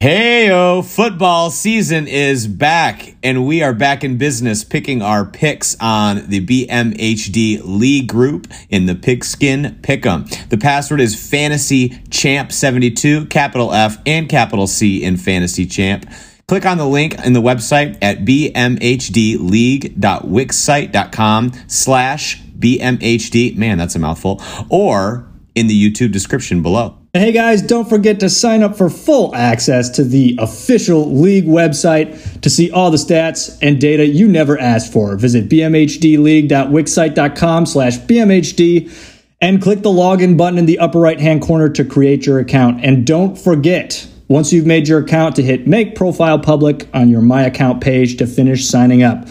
Heyo, football season is back, and we are back in business picking our picks on the BMHD League group in the Pigskin Pick'em. The password is Fantasy Champ 72, capital F and capital C in Fantasy Champ. Click on the link in the website at bmhdleague.wixsite.com slash BMHD. Man, that's a mouthful. Or in the YouTube description below. And hey guys, don't forget to sign up for full access to the official league website to see all the stats and data you never asked for. Visit bmhdleague.wixsite.com slash bmhd and click the login button in the upper right hand corner to create your account. And don't forget, once you've made your account, to hit make profile public on your My Account page to finish signing up.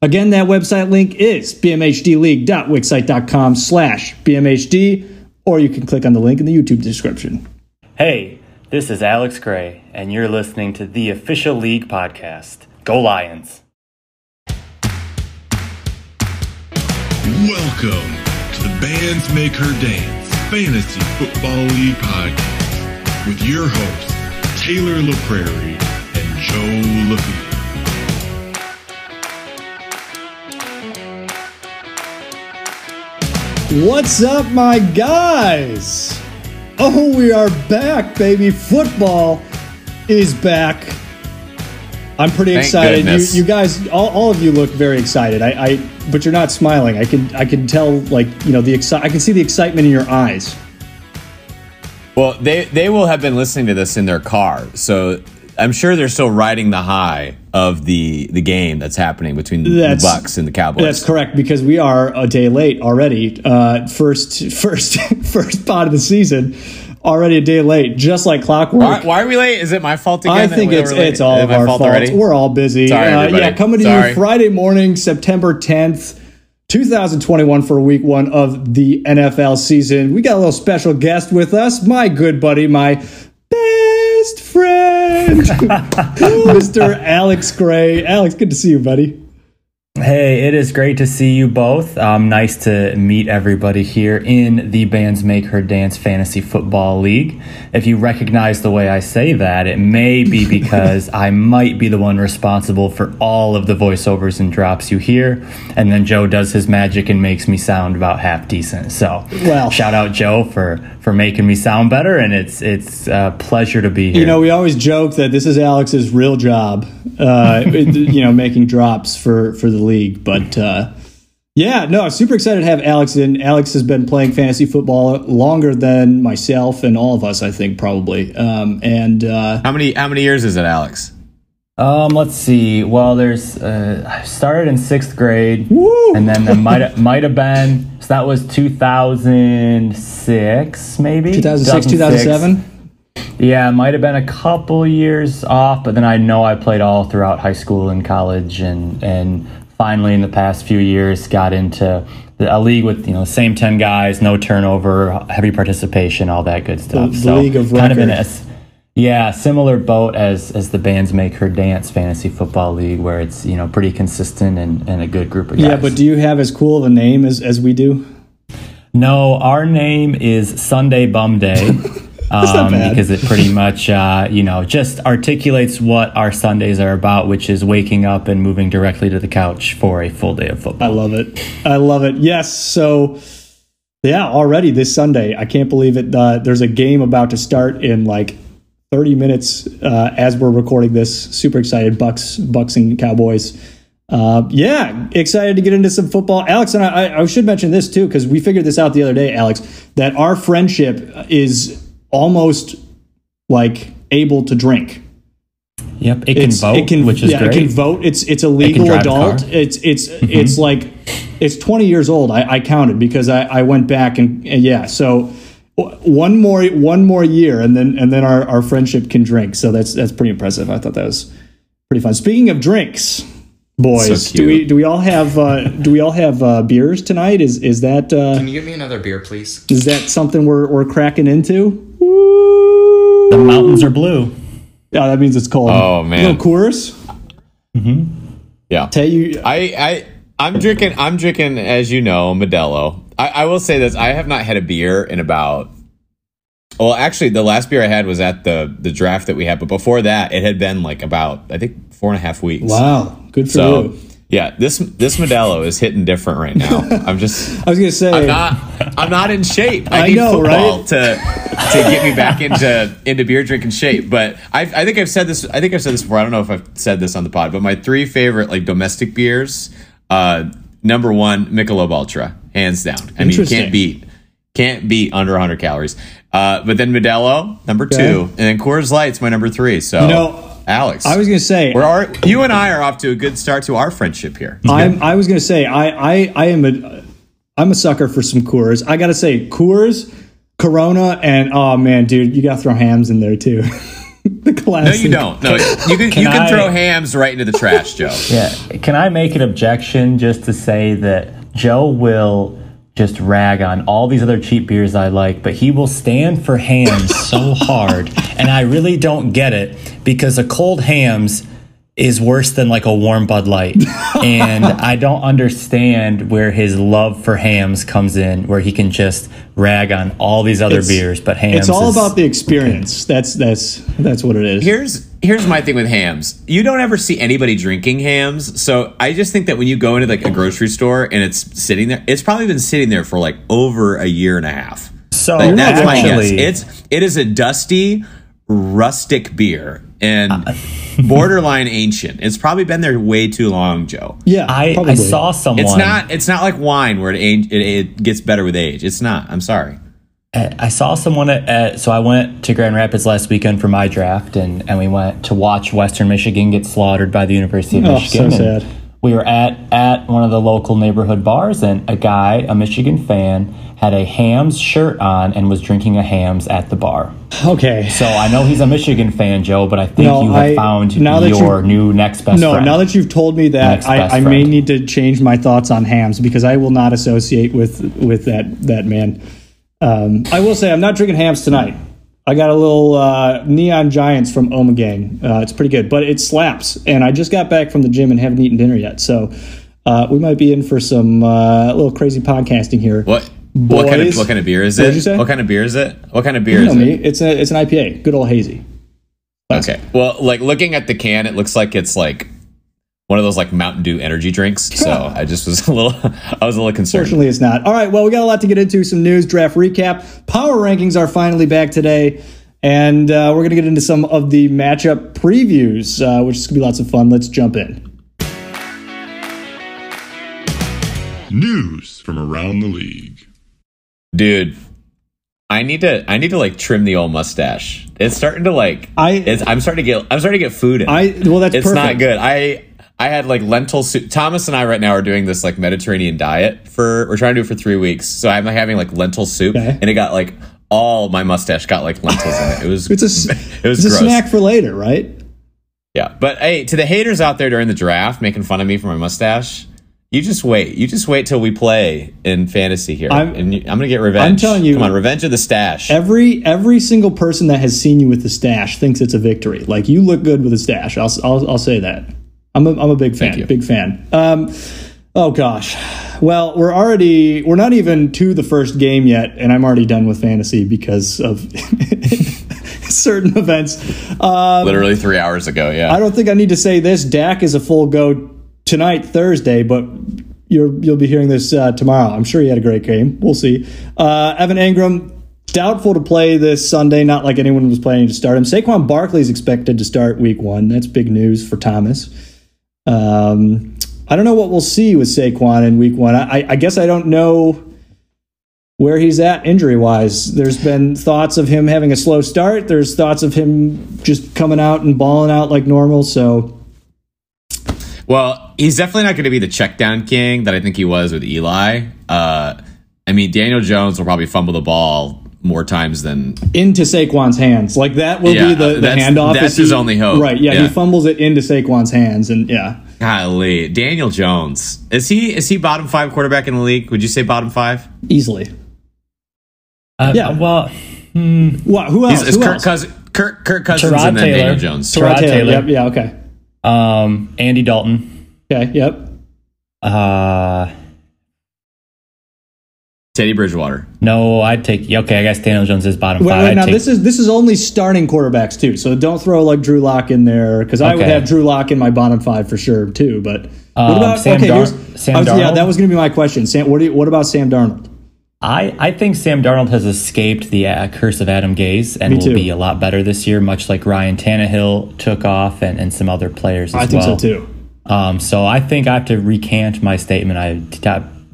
Again, that website link is bmhdleague.wixsite.com slash bmhd or you can click on the link in the YouTube description. Hey, this is Alex Gray, and you're listening to the Official League Podcast. Go Lions! Welcome to the Bands Make Her Dance Fantasy Football League Podcast with your hosts, Taylor LaPrairie and Joe LaFee. What's up, my guys? Oh, we are back, baby. Football is back. I'm pretty Thank excited. You, you guys, all, all of you look very excited. I, I, but you're not smiling. I can, I can tell, like you know, the exci- I can see the excitement in your eyes. Well, they they will have been listening to this in their car, so I'm sure they're still riding the high of the the game that's happening between the Bucks and the Cowboys. That's correct because we are a day late already. Uh, first, first, first pot of the season, already a day late, just like clockwork. Why, why are we late? Is it my fault again? I think we it's it's all of our fault. already? We're all busy. Sorry, Uh, yeah, coming to Sorry. you Friday morning, September 10th, 2021 for week one of the NFL season. We got a little special guest with us, my good buddy, my best friend, Mr. Alex Gray. Alex, good to see you, buddy. Hey, it is great to see you both. Um, nice to meet everybody here in the Bands Make Her Dance Fantasy Football League. If you recognize the way I say that, it may be because I might be the one responsible for all of the voiceovers and drops you hear, and then Joe does his magic and makes me sound about half decent. So, Well. shout out Joe for for making me sound better, and it's it's a pleasure to be here. You know, we always joke that this is Alex's real job, uh, you know, making drops for for the league. But uh, yeah, no, I'm super excited to have Alex in. Alex has been playing fantasy football longer than myself and all of us, I think, probably. Um, and uh, How many how many years is it, Alex? Um, let's see. Well, there's uh, I started in sixth grade, Woo! and then there might might have been so that was 2006, maybe 2006, 2007. Yeah, it might have been a couple years off, but then I know I played all throughout high school and college, and and finally in the past few years got into the, a league with you know same ten guys, no turnover, heavy participation, all that good stuff. The- the league of kind of in a yeah similar boat as as the bands make her dance fantasy football league, where it's you know pretty consistent and, and a good group of guys. Yeah, but do you have as cool of a name as, as we do? No, our name is Sunday Bum Day. Um, because it pretty much, uh, you know, just articulates what our Sundays are about, which is waking up and moving directly to the couch for a full day of football. I love it. I love it. Yes. So, yeah, already this Sunday, I can't believe it. Uh, there's a game about to start in like 30 minutes uh, as we're recording this. Super excited. Bucks, Bucks and Cowboys. Uh, yeah, excited to get into some football. Alex and I, I, I should mention this too because we figured this out the other day, Alex, that our friendship is almost like able to drink Yep, it can it's, vote, it can, which is yeah, great. It can vote. It's it's a legal drive a adult. car. Mm-hmm. It's it's it's like it's 20 years old. I, I counted because I, I went back and, and yeah. So one more one more year and then and then our, our friendship can drink. So that's that's pretty impressive. I thought that was pretty fun. Speaking of drinks, boys, So do we do we all have uh, do we all have uh, beers tonight? Is is that uh, Can you get me another beer, please? is that something we're we're cracking into? The mountains are blue. Yeah, that means it's cold. Oh, man. little Coors. Mm-hmm. Yeah. Tell you, I, I I'm drinking I'm drinking as you know Modelo. I, I will say this: I have not had a beer in about Well, actually, the last beer I had was at the the draft that we had, but before that, it had been like about I think four and a half weeks. Wow, good for So you. Yeah, this this Modelo is hitting different right now. I'm just I was gonna say, I'm not I'm not in shape. I, I need know, football right? to to get me back into into beer drinking shape. But I I think I've said this. I think I've said this before. I don't know if I've said this on the pod, but my three favorite like domestic beers. Uh, number one, Michelob Ultra, hands down. I mean, you can't beat can't beat under 100 calories. Uh, but then Modelo, number Okay. two, and then Coors Light's my number three. So You know, Alex, I was gonna say, we're our, you and I are off to a good start to our friendship here. I'm, I was gonna say, I, I, I am a, I'm a sucker for some Coors. I gotta say, Coors, Corona, and oh man, dude, you gotta throw Hamm's in there too. the classic. No, you don't. No, you can, Can you can I- throw Hamm's right into the trash, Joe. Yeah. Can I make an objection just to say that Joe will just rag on all these other cheap beers I like, but he will stand for Hamm's so hard. And I really don't get it because a cold Hamm's is worse than like a warm Bud Light. and I don't understand where his love for Hamm's comes in, where he can just rag on all these other It's- beers, but Hamm's It's all is- about the experience. That's that's that's what it is. Here's here's my thing with Hamm's. You don't ever see anybody drinking Hamm's, so I just think that when you go into like a grocery store and it's sitting there, it's probably been sitting there for like over a year and a half. So Like, that's my guess. It's it is a dusty, rustic beer and Uh, borderline ancient. It's probably been there way too long, Joe. yeah, I, probably. I saw someone. It's not. It's not like wine where it, it it gets better with age. It's not. I'm sorry. I saw someone at, at so I went to Grand Rapids last weekend for my draft and, and we went to watch Western Michigan get slaughtered by the University of Oh, Michigan. so sad. We were at at one of the local neighborhood bars and a guy, a Michigan fan, had a Hamm's shirt on and was drinking a Hamm's at the bar. Okay. So I know he's a Michigan fan, Joe, but I think No, you have I- found now that your you- new next best No, friend. now that you've told me that, I, I may need to change my thoughts on Hamm's because I will not associate with with that that man. Um, I will say I'm not drinking Hamm's tonight. I got a little uh, neon giants from Omegang. Uh, it's pretty good, but it slaps. And I just got back from the gym and haven't eaten dinner yet, so uh, we might be in for some uh, little crazy podcasting here. What? What kind of what kind of beer is it? you say? What kind of beer is it? What kind of beer You is me. it? It's a it's an IPA, good old hazy. Okay. Well, like looking at the can, it looks like it's like one of those like Mountain Dew energy drinks. So I just was a little, I was a little concerned. Fortunately, it's not. All right, well, we got a lot to get into. Some news, draft recap. Power rankings are finally back today. And uh, we're going to get into some of the matchup previews, uh, which is going to be lots of fun. Let's jump in. News from around the league. dude. I need to, I need to like trim the old mustache. It's starting to like, I- it's, I'm starting to get, I'm starting to get food in. I well, that's it's perfect. not good. I, I had like lentil soup. Thomas and I right now are doing this like Mediterranean diet for, we're trying to do it for three weeks. So I'm like, having like lentil soup, Okay. and it got like all my mustache got like lentils in it. It was, It's a it was it's a snack for later, right? Yeah, but hey, to the haters out there during the draft making fun of me for my mustache, you just wait. You just wait till we play in fantasy here, I'm- and I'm gonna get revenge. I'm telling you- come on, revenge of the stash. Every every single person that has seen you with the stash thinks it's a victory. Like you look good with a stash. I'll I'll, I'll say that. I'm a, I'm a big fan. you. Big fan. Um, oh gosh. Well, we're already we're not even to the first game yet, and I'm already done with fantasy because of certain events. Um, Literally three hours ago. Yeah, I don't think I need to say this. Dak is a full go tonight, Thursday, but you're, you'll be hearing this uh, tomorrow. I'm sure he had a great game. We'll see. Uh, Evan Engram, doubtful to play this Sunday. Not like anyone was planning to start him. Saquon Barkley is expected to start Week One. That's big news for Thomas. Um, I don't know what we'll see with Saquon in Week One. I, I guess I don't know where he's at injury wise. There's been thoughts of him having a slow start. There's thoughts of him just coming out and balling out like normal. So Well, he's definitely not going to be the check down king that I think he was with Eli. Uh, I mean, Daniel Jones will probably fumble the ball more times than into Saquon's hands, like that will Yeah, be the, the that's- handoff. that's is he- his only hope. Right? Yeah, Yeah. he fumbles it into Saquon's hands, and yeah, golly. Daniel Jones is he is he bottom five quarterback in the league? Would you say bottom five? easily. Uh, Yeah. Well, What? Who else? He's, is Who Kirk else? Cousins, Kirk, Kirk Cousins, Tyrod and then Taylor. Daniel Jones. Tyrod Tyrod Taylor. Taylor. Yep. Yeah. Okay. um, Andy Dalton. Okay. Yep. Uh, Teddy Bridgewater. No, I'd take. Okay, I guess Daniel Jones is bottom Wait, five. wait, now take- this is this is only starting quarterbacks too, so don't throw like Drew Lock in there because I would have Drew Lock in my bottom five for sure too. But Um, what about Sam okay? Dar- Sam I was- yeah, that was going to be my question. Sam, what do you, what about Sam Darnold? I, I think Sam Darnold has escaped the uh, curse of Adam Gase and will be a lot better this year, much like Ryan Tannehill took off and, and some other players as I think well. so too. Um, so I think I have to recant my statement. I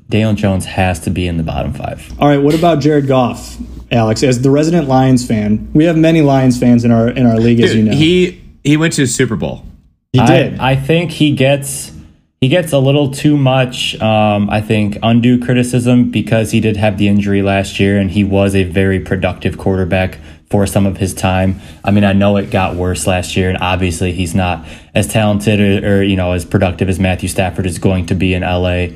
Daniel Jones has to be in the bottom five. All right, what about Jared Goff, Alex? As the resident Lions fan, we have many Lions fans in our in our league, as you know. he he went to the Super Bowl. He I- did. I, think he gets he gets a little too much. Um, I think undue criticism because he did have the injury last year and he was a very productive quarterback for some of his time. I mean, I know it got worse last year, and obviously he's not as talented or, or you know as productive as Matthew Stafford is going to be in LA.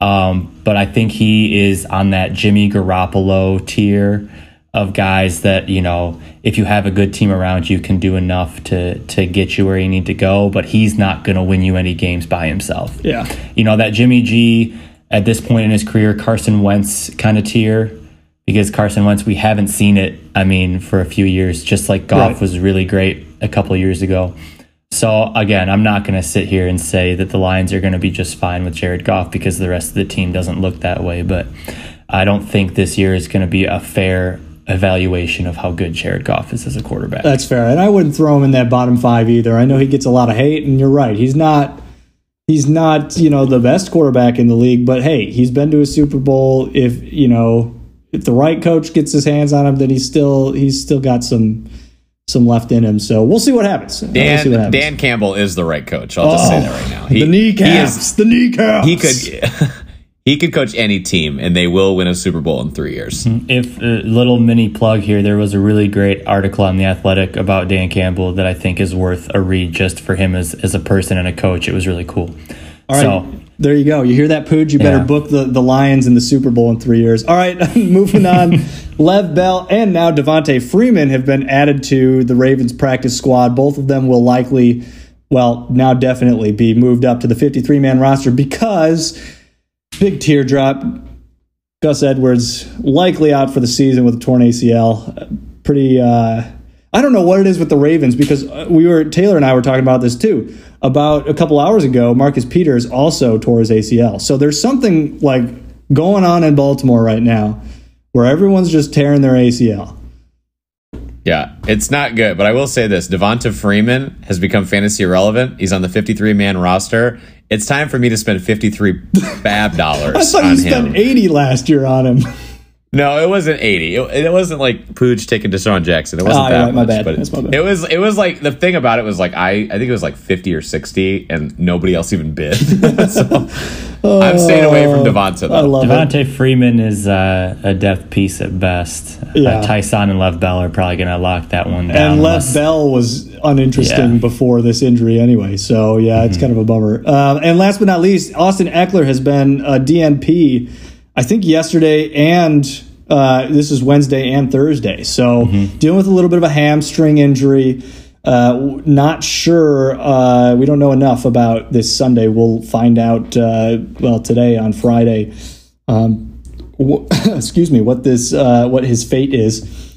Um, but I think he is on that Jimmy Garoppolo tier of guys that you know if you have a good team around you can do enough to to get you where you need to go but he's not going to win you any games by himself Yeah. you know that jimmy g at this point in his career carson wentz kind of tier because carson wentz we haven't seen it i mean for a few years just like Goff Right. was really great a couple of years ago so again i'm not going to sit here and say that the lions are going to be just fine with jared goff because the rest of the team doesn't look that way but i don't think this year is going to be a fair evaluation of how good Jared Goff is as a quarterback. That's fair, and I wouldn't throw him in that bottom five either. I know he gets a lot of hate, and you're right. He's not. He's not, you know, the best quarterback in the league, but hey, he's been to a Super Bowl. If you know, if the right coach gets his hands on him, then he's still he's still got some some left in him. So we'll see what happens. we'll see what Dan happens. Dan Campbell is the right coach. I'll just say that right now. Oh, he, the kneecaps, He, is, the kneecaps. he could he could coach any team, and they will win a Super Bowl in three years. Hmm. if a little mini plug here, there was a really great article on the Athletic about Dan Campbell that I think is worth a read just for him as as a person and a coach. It was really cool. All right, So there you go. You hear that, Pooj? You better Yeah. book the, the Lions in the Super Bowl in three years. All right, moving on. Lev Bell and now Devonta Freeman have been added to the Ravens practice squad. Both of them will likely, well, now definitely be moved up to the 53 man roster because big teardrop. Gus Edwards likely out for the season with a torn ACL. Pretty. Uh, I don't know what it is with the Ravens because we were Taylor and I were talking about this too. About a couple hours ago, Marcus Peters also tore his ACL. So there's something like going on in Baltimore right now where everyone's just tearing their ACL. Yeah, it's not good. But I will say this: Devonta Freeman has become fantasy irrelevant. He's on the 53 man roster. It's time for me to spend 53 bab dollars I thought you spent him. 80 last year on him. No, it wasn't 80. It, it wasn't like Pooch taking DeSean Jackson. It wasn't Ah, that you're right, my much. bad. But That's my bad. it was it was like the thing about it was like I I think it was like 50 or 60 and nobody else even bid. so I'm staying away from Devonta Oh, I though. love it. Freeman is uh, a death piece at best. Yeah. Uh, Tyson and Lev Bell are probably going to lock that one down. And Lev unless- Bell was uninteresting Yeah. before this injury anyway. So, yeah, it's kind of a bummer. Um, and last but not least, Austin Ekeler has been a DNP, I think, yesterday and uh, this is Wednesday and Thursday. So, dealing with a little bit of a hamstring injury. Uh, not sure. Uh, we don't know enough about this Sunday. We'll find out, uh, well, today on Friday. Um, excuse me, what this, uh, what his fate is.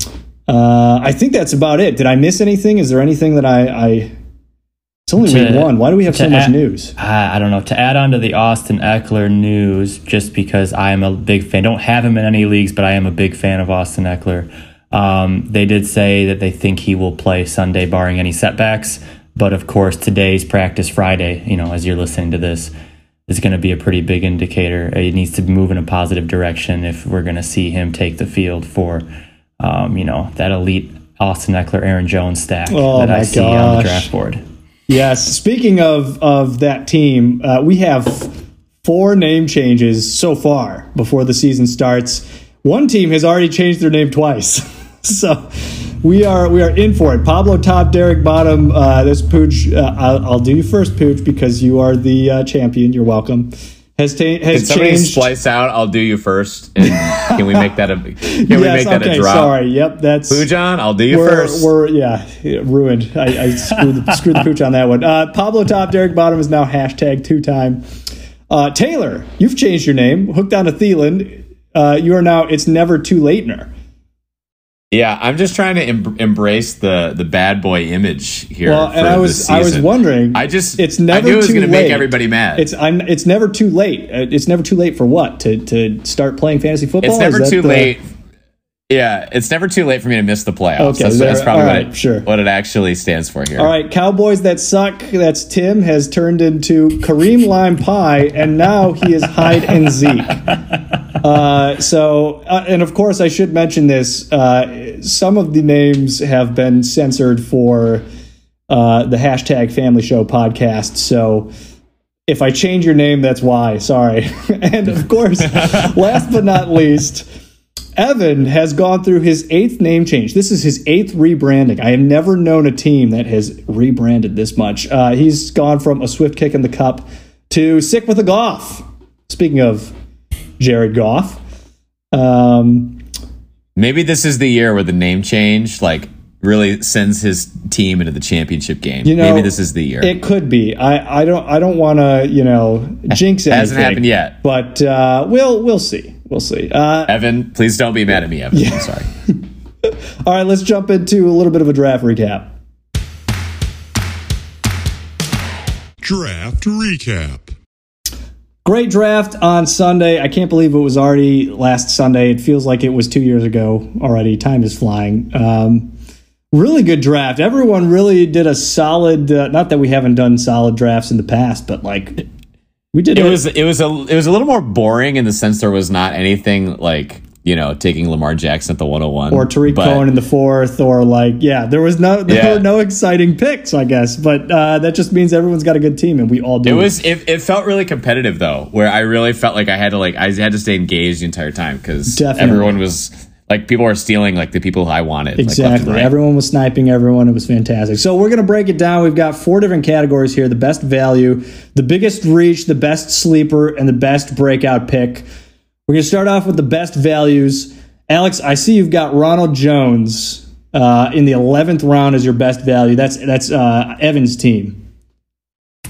Uh, I think that's about it. Did I miss anything? Is there anything that I? I it's only To- week one. Why do we have so to much news? I I don't know. To add on to the Austin Ekeler news, just because I am a big fan, don't have him in any leagues, but I am a big fan of Austin Ekeler. Um, they did say that they think he will play Sunday, barring any setbacks. But of course, today's practice Friday, you know, as you're listening to this, is going to be a pretty big indicator. It needs to move in a positive direction if we're going to see him take the field for, um, you know, that elite Austin Ekeler, Aaron Jones stack Oh that I see on the draft board. Yes. Speaking of of that team, uh, we have four name changes so far before the season starts. One team has already changed their name twice, so we are we are in for it. Pablo top, Derek bottom. Uh, this Pooch, uh, I'll, I'll do you first, Pooch, because you are the uh, champion. You're welcome. Has, ta- Can has somebody changed. splice out? I'll do you first. And can we make that a can we yes, make that okay, a drop? sorry. Yep, that's Pujon, I'll do you we're, first. We're yeah, ruined. I, I screwed, the, screwed the pooch on that one. Uh, Pablo Top, Derek Bottom is now hashtag two time. Uh, Taylor, you've changed your name. Hooked on to Thielen. uh, you are now. It's never too latener. Yeah, I'm just trying to em- embrace the the bad boy image here. Well, and I was I was wondering. I just it's never I knew it was going to make everybody mad. It's I'm, it's never too late. Uh, It's never too late for what to to start playing fantasy football. It's never too the- late. Yeah, it's never too late for me to miss the playoffs. Okay, that's, that's probably all what, right, it, sure. what it actually stands for here. All right, Cowboys that suck. That's Tim has turned into Kareem Lime Pie, and now he is hide and Zeke. Uh, so, uh, and of course, I should mention this. Uh, some of the names have been censored for uh, the hashtag Family Show podcast. So, if I change your name, that's why. Sorry. and of course, last but not least. Evan has gone through his eighth name change. This is his eighth rebranding. I have never known a team that has rebranded this much. Uh, he's gone from a swift kick in the cup to sick with a Goff. Speaking of Jared Goff, um, Maybe this is the year where the name change like really sends his team into the championship game. you know, Maybe this is the year. It could be. I, I don't. I don't want to. You know, jinx anything. Hasn't happened yet. But uh, we'll we'll see. We'll see. Uh, Evan, please don't be mad at me, Evan. I'm sorry. all right, let's jump into a little bit of a draft recap. Draft recap. Great draft on Sunday. I can't believe it was already last Sunday. It feels like it was two years ago already. Time is flying. Um, really good draft. Everyone really did a solid. Uh, not that we haven't done solid drafts in the past, but like we did. It was it was a it was a little more boring in the sense there was not anything like you know taking Lamar Jackson at the 101 or Tarik but- Cohen in the fourth, or like yeah, there was no there Yeah. were no exciting picks, I guess. But uh, that just means everyone's got a good team, and we all do. It was it, it felt really competitive though, where I really felt like I had to like I had to stay engaged the entire time because everyone was like people were stealing like the people I wanted like, Exactly. right. Everyone was sniping everyone. It was fantastic. So we're going to break it down. We've got four different categories here the best value, the biggest reach, the best sleeper, and the best breakout pick. We're going to start off with the best values. Alex, I see you've got Ronald Jones uh, in the 11th round as your best value. That's, that's uh, Evan's team.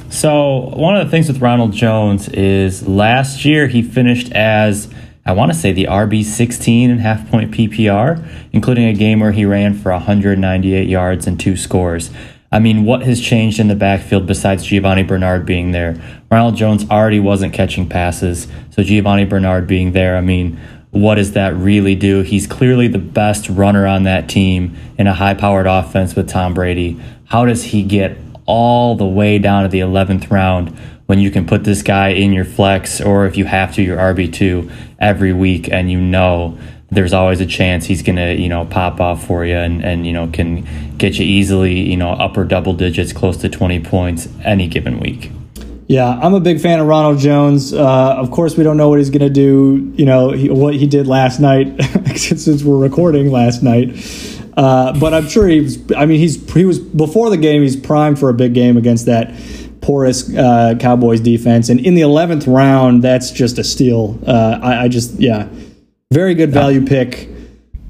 So one of the things with Ronald Jones is last year he finished as I want to say the RB 16 and half point PPR, including a game where he ran for 198 yards and two scores. I mean, what has changed in the backfield besides Giovani Bernard being there? Ronald Jones already wasn't catching passes, so Giovani Bernard being there, I mean, what does that really do? He's clearly the best runner on that team in a high powered offense with Tom Brady. How does he get all the way down to the 11th round when you can put this guy in your flex or if you have to your RB2 every week and you know there's always a chance he's going to, you know, pop off for you and, and, you know, can get you easily, you know, upper double digits, close to 20 points any given week. Yeah, I'm a big fan of Ronald Jones. Uh, of course, we don't know what he's going to do. You know he, what he did last night, since we're recording last night. Uh, but I'm sure he was. I mean, he's he was before the game. He's primed for a big game against that porous uh, Cowboys defense. And in the 11th round, that's just a steal. Uh, I, I just yeah, very good value pick.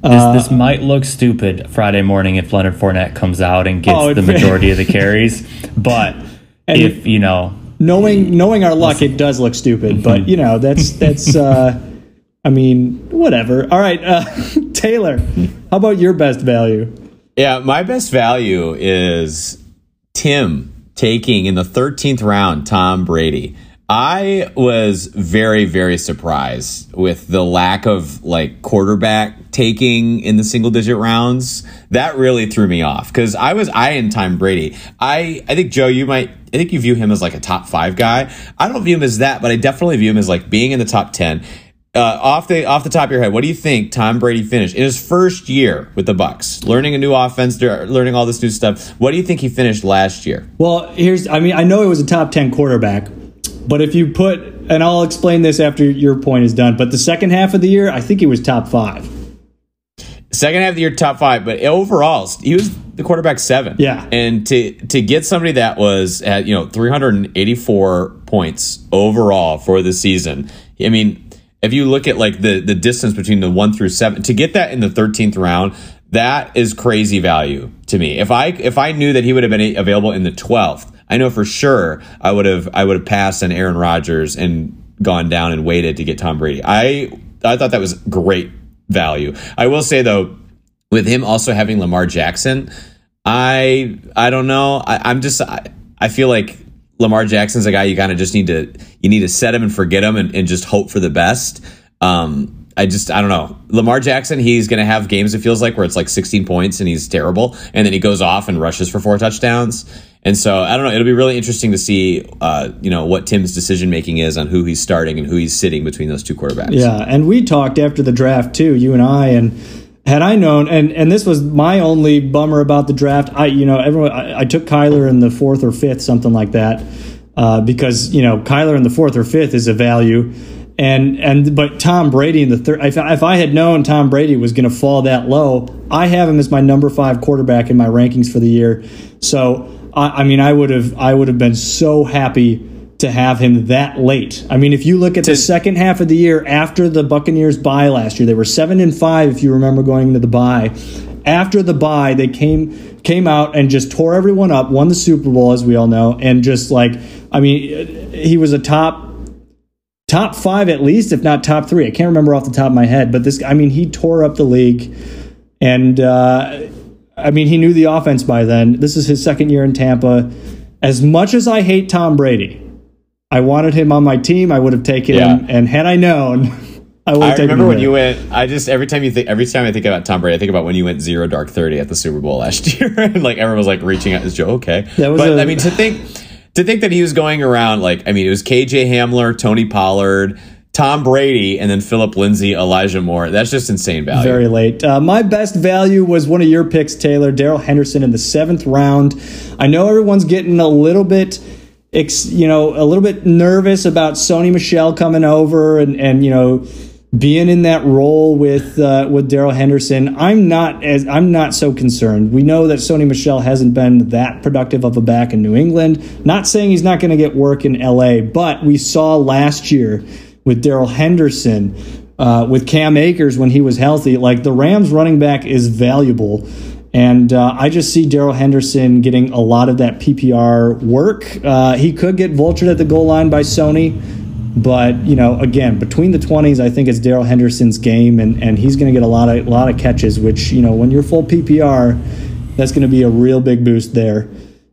This, this might look stupid Friday morning if Leonard Fournette comes out and gets Oh, the majority of the carries, but And if you know knowing knowing our luck, it does look stupid, but you know that's that's. Uh, I mean, whatever. All right, uh, Taylor, how about your best value? Yeah, my best value is Tim taking in the 13th round Tom Brady. I was very, very surprised with the lack of like quarterback taking in the single digit rounds. That really threw me off because I was eyeing Tom Brady. I, I think Joe, you might, I think you view him as like a top five guy. I don't view him as that, but I definitely view him as like being in the top 10 uh, off the off the top of your head, what do you think Tom Brady finished in his first year with the Bucks, learning a new offense, learning all this new stuff? What do you think he finished last year? Well, here's. I mean, I know it was a top ten quarterback, but if you put, and I'll explain this after your point is done. But the second half of the year, I think he was top five. Second half of the year, top five, but overall, he was the quarterback seven. Yeah. and to to get somebody that was at you know 384 points overall for the season, I mean, if you look at like the the distance between the one through seven, to get that in the 13th round, that is crazy value to me. If I if I knew that he would have been available in the 12th, I know for sure I would have I would have passed on Aaron Rodgers and gone down and waited to get Tom Brady. I I thought that was great value. I will say though, with him also having Lamar Jackson, I I don't know. I, am just I, I feel like Lamar Jackson's a guy you kind of just need to you need to set him and forget him and, and just hope for the best. Um, I just I don't know. Lamar Jackson, he's going to have games it feels like where it's like 16 points and he's terrible, and then he goes off and rushes for four touchdowns. And so I don't know. It'll be really interesting to see, uh, you know, what Tim's decision making is on who he's starting and who he's sitting between those two quarterbacks. Yeah, and we talked after the draft too, you and I, and had I known, and and this was my only bummer about the draft. I, you know, everyone, I, I took Kyler in the fourth or fifth, something like that, uh, because you know Kyler in the fourth or fifth is a value and and but Tom Brady in the third. If, if I had known Tom Brady was going to fall that low, I have him as my number five quarterback in my rankings for the year. So I, I mean, I would have I would have been so happy to have him that late. I mean, if you look at the second half of the year after the Buccaneers bye last year, they were seven and five. If you remember going into the bye, after the bye, they came came out and just tore everyone up, won the Super Bowl as we all know, and just like I mean, he was a top top five at least, if not top three. I can't remember off the top of my head, but this, I mean, he tore up the league. And, uh, I mean, he knew the offense by then. This is his second year in Tampa. As much as I hate Tom Brady, I wanted him on my team. I would have taken yeah. him. And had I known, I would have taken remember when there. you went. I just every time you think every time I think about Tom Brady, I think about when you went zero dark thirty at the Super Bowl last year, and like everyone was like reaching out. Is Joe okay? That was but a, I mean, to think to think that he was going around like I mean it was KJ Hamler, Tony Pollard, Tom Brady, and then Phillip Lindsay, Elijah Moore. That's just insane value. Very late. Uh, my best value was one of your picks, Taylor, Darrell Henderson in the seventh round. I know everyone's getting a little bit. You know, a little bit nervous about Sony Michel coming over and, and you know, being in that role with uh, with Darrell Henderson, I'm not as I'm not so concerned. We know that Sony Michel hasn't been that productive of a back in New England. Not saying he's not going to get work in LA, but we saw last year with Darrell Henderson, uh, with Cam Akers when he was healthy, like the Rams running back is valuable. And uh, I just see Darrell Henderson getting a lot of that PPR work. Uh, he could get vultured at the goal line by Sony but you know, again, between the 20s, I think it's Darrell Henderson's game, and, and he's going to get a lot of a lot of catches. Which you know, when you're full PPR, that's going to be a real big boost there.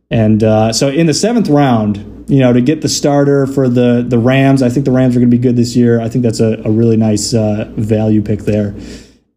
And uh, so in the seventh round, you know, to get the starter for the the Rams, I think the Rams are going to be good this year. I think that's a, a really nice uh, value pick there.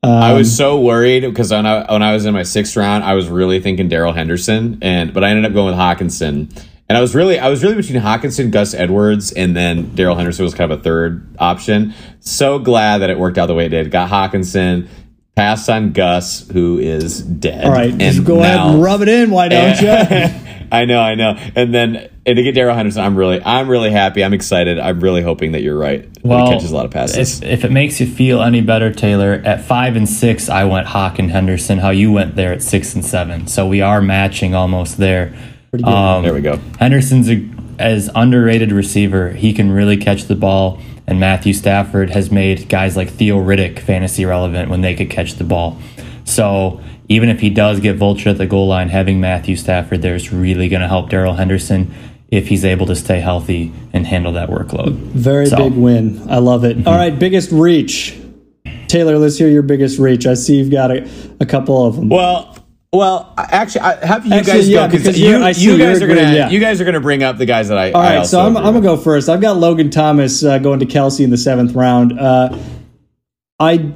Um, I was so worried because when I, when I was in my sixth round, I was really thinking Darrell Henderson, and but I ended up going with Hockenson. And I was really, I was really between Hockenson, Gus Edwards, and then Darrell Henderson was kind of a third option. So glad that it worked out the way it did. Got Hockenson, passed on Gus, who is dead. All right, and just go now, ahead and rub it in. Why don't you? I know, I know. And then and to get Darrell Henderson, I'm really, I'm really happy. I'm excited. I'm really hoping that you're right. Well, he catches a lot of passes. If, if, it makes you feel any better, Taylor, at five and six, I went Hawk and Henderson. How you went there at six and seven. So we are matching almost there. Pretty good. Um, there we go. Henderson's a, as underrated receiver. He can really catch the ball, and Matthew Stafford has made guys like Theo Riddick fantasy relevant when they could catch the ball. So even if he does get vulture at the goal line, having Matthew Stafford there is really going to help Darrell Henderson if he's able to stay healthy and handle that workload. Very so. big win. I love it. Mm-hmm. All right, biggest reach. Taylor, let's hear your biggest reach. I see you've got a, a couple of them. Well, well, actually, I have you actually, guys yeah, go because you, you guys are gonna yeah. you guys are gonna bring up the guys that I. All right, I so I'm, I'm, gonna go first. I've got Logan Thomas uh, going to Kelsey in the seventh round. Uh, I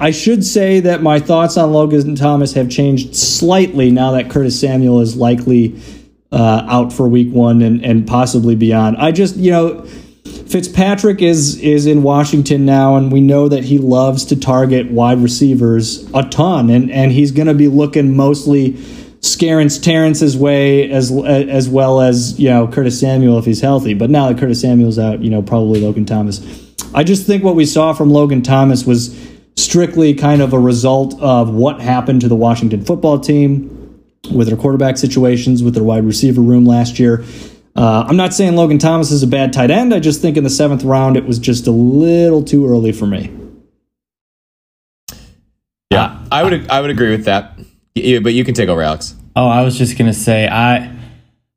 I should say that my thoughts on Logan Thomas have changed slightly now that Curtis Samuel is likely uh, out for Week One and and possibly beyond. I just you know Fitzpatrick is is in Washington now, and we know that he loves to target wide receivers a ton, and and he's going to be looking mostly Scarence Terrence's way as as well as you know Curtis Samuel if he's healthy. But now that Curtis Samuel's out, you know probably Logan Thomas. I just think what we saw from Logan Thomas was strictly kind of a result of what happened to the Washington football team with their quarterback situations, with their wide receiver room last year. Uh, I'm not saying Logan Thomas is a bad tight end. I just think in the seventh round it was just a little too early for me. Yeah, I would I would agree with that. but you can take over, Alex. Oh, I was just gonna say I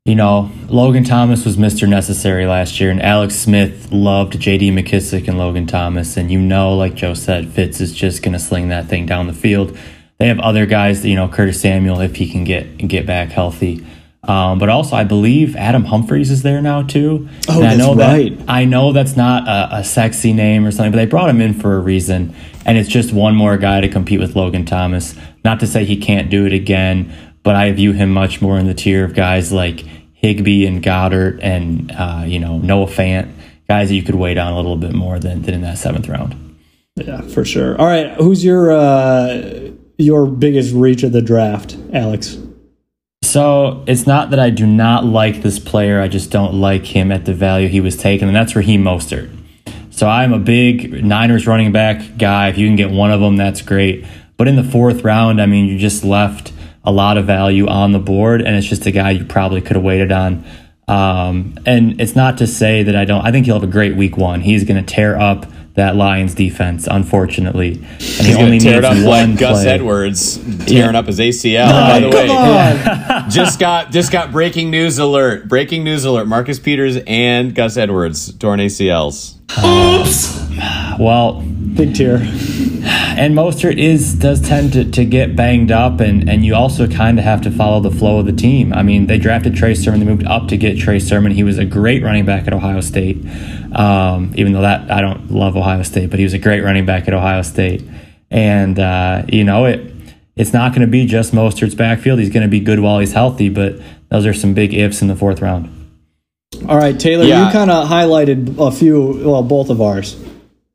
you know, Logan Thomas was Mr. Necessary last year, and Alex Smith loved J.D. McKissic and Logan Thomas. And you know, like Joe said, Fitz is just going to sling that thing down the field. They have other guys, you know, Curtis Samuel, if he can get get back healthy. Um, but also, I believe Adam Humphries is there now too. Oh, and I that's know right. That, I know that's not a, a sexy name or something, but they brought him in for a reason, and it's just one more guy to compete with Logan Thomas. Not to say he can't do it again, but I view him much more in the tier of guys like Higbee and Goedert and uh, you know Noah Fant, guys that you could wait on a little bit more than, than in that seventh round. Yeah, for sure. All right, who's your uh, your biggest reach of the draft, Alex? So it's not that I do not like this player, I just don't like him at the value he was taken, and that's Raheem Mostert. So I'm a big Niners running back guy. If you can get one of them, that's great. But in the fourth round, I mean, you just left a lot of value on the board, and it's just a guy you probably could have waited on. Um, and it's not to say that I don't. I think he'll have a great week one. He's going to tear up that Lions defense, unfortunately. And he only gonna tear it needs up one like Gus play. Edwards tearing up his ACL. By the way, on. just got just got breaking news alert. Breaking news alert. Marcus Peters and Gus Edwards torn ACLs. Oops. well, Big tear. and Mostert is does tend to, to get banged up, and, and you also kind of have to follow the flow of the team. I mean, they drafted Trey Sermon, they moved up to get Trey Sermon. He was a great running back at Ohio State, um, even though that I don't love Ohio State, but he was a great running back at Ohio State. And uh, you know it. It's not going to be just Mostert's backfield. He's going to be good while he's healthy, but those are some big ifs in the fourth round. All right, Taylor, Yeah. you kind of highlighted a few, well, both of ours.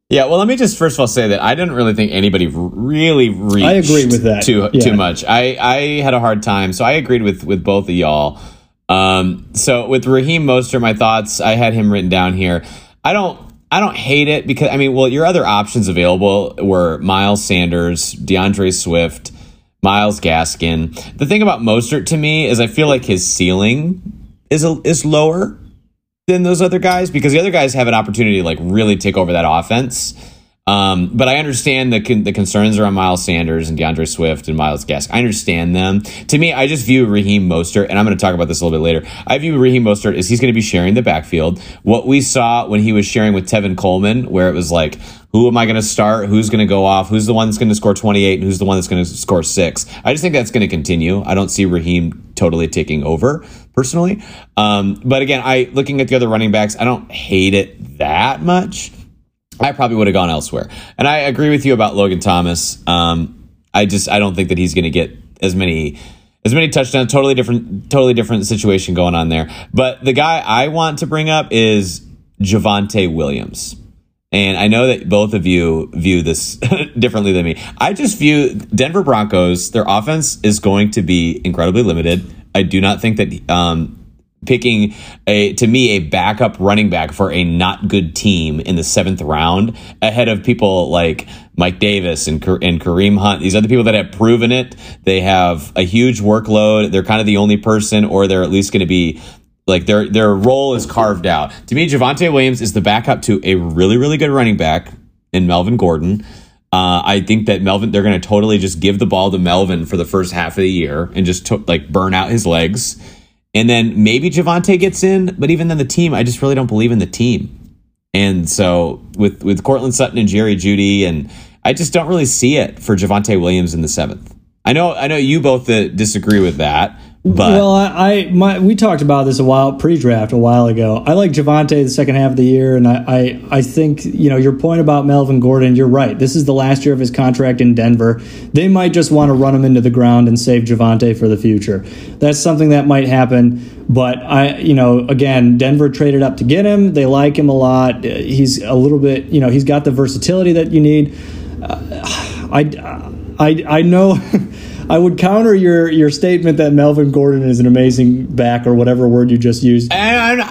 Yeah, well, let me just first of all say that I didn't really think anybody really reached I agree with that. too Yeah. too much. I I had a hard time, so I agreed with with both of y'all. Um, so with Raheem Mostert, my thoughts, I had him written down here. I don't. I don't hate it because I mean, well, your other options available were Miles Sanders, D'Andre Swift, Myles Gaskin. The thing about Mostert to me is I feel like his ceiling is a, is lower than those other guys because the other guys have an opportunity to like really take over that offense. Um, but I understand the con- the concerns around Miles Sanders and D'Andre Swift and Myles Gaskin. I understand them. To me, I just view Raheem Mostert, and I'm going to talk about this a little bit later. I view Raheem Mostert as he's going to be sharing the backfield. What we saw when he was sharing with Tevin Coleman, where it was like, who am I going to start? Who's going to go off? Who's the one that's going to score 28? And who's the one that's going to score six? I just think that's going to continue. I don't see Raheem totally taking over personally. Um, but again, I looking at the other running backs, I don't hate it that much. I probably would have gone elsewhere. And I agree with you about Logan Thomas. Um, I just I don't think that he's going to get as many as many touchdowns. Totally different, totally different situation going on there. But the guy I want to bring up is Javonte Williams. And I know that both of you view this differently than me. I just view Denver Broncos, their offense is going to be incredibly limited. I do not think that um, picking a to me a backup running back for a not good team in the seventh round ahead of people like Mike Davis and and Kareem Hunt. These other people that have proven it. They have a huge workload. They're kind of the only person, or they're at least going to be like their their role is carved out. To me, Javonte Williams is the backup to a really really good running back in Melvin Gordon. Uh, I think that Melvin they're going to totally just give the ball to Melvin for the first half of the year and just to, like burn out his legs. And then maybe Javonte gets in, but even then the team, I just really don't believe in the team. And so with with Courtland Sutton and Jerry Jeudy, and I just don't really see it for Javonte Williams in the seventh. I know I know you both uh, disagree with that, but well, I, I my we talked about this a while pre-draft a while ago. I like Javonte the second half of the year, and I, I I think you know your point about Melvin Gordon. You're right. This is the last year of his contract in Denver. They might just want to run him into the ground and save Javonte for the future. That's something that might happen. But I, you know, again, Denver traded up to get him. They like him a lot. He's a little bit, you know, he's got the versatility that you need. Uh, I, I, I know. I would counter your your statement that Melvin Gordon is an amazing back or whatever word you just used. And I,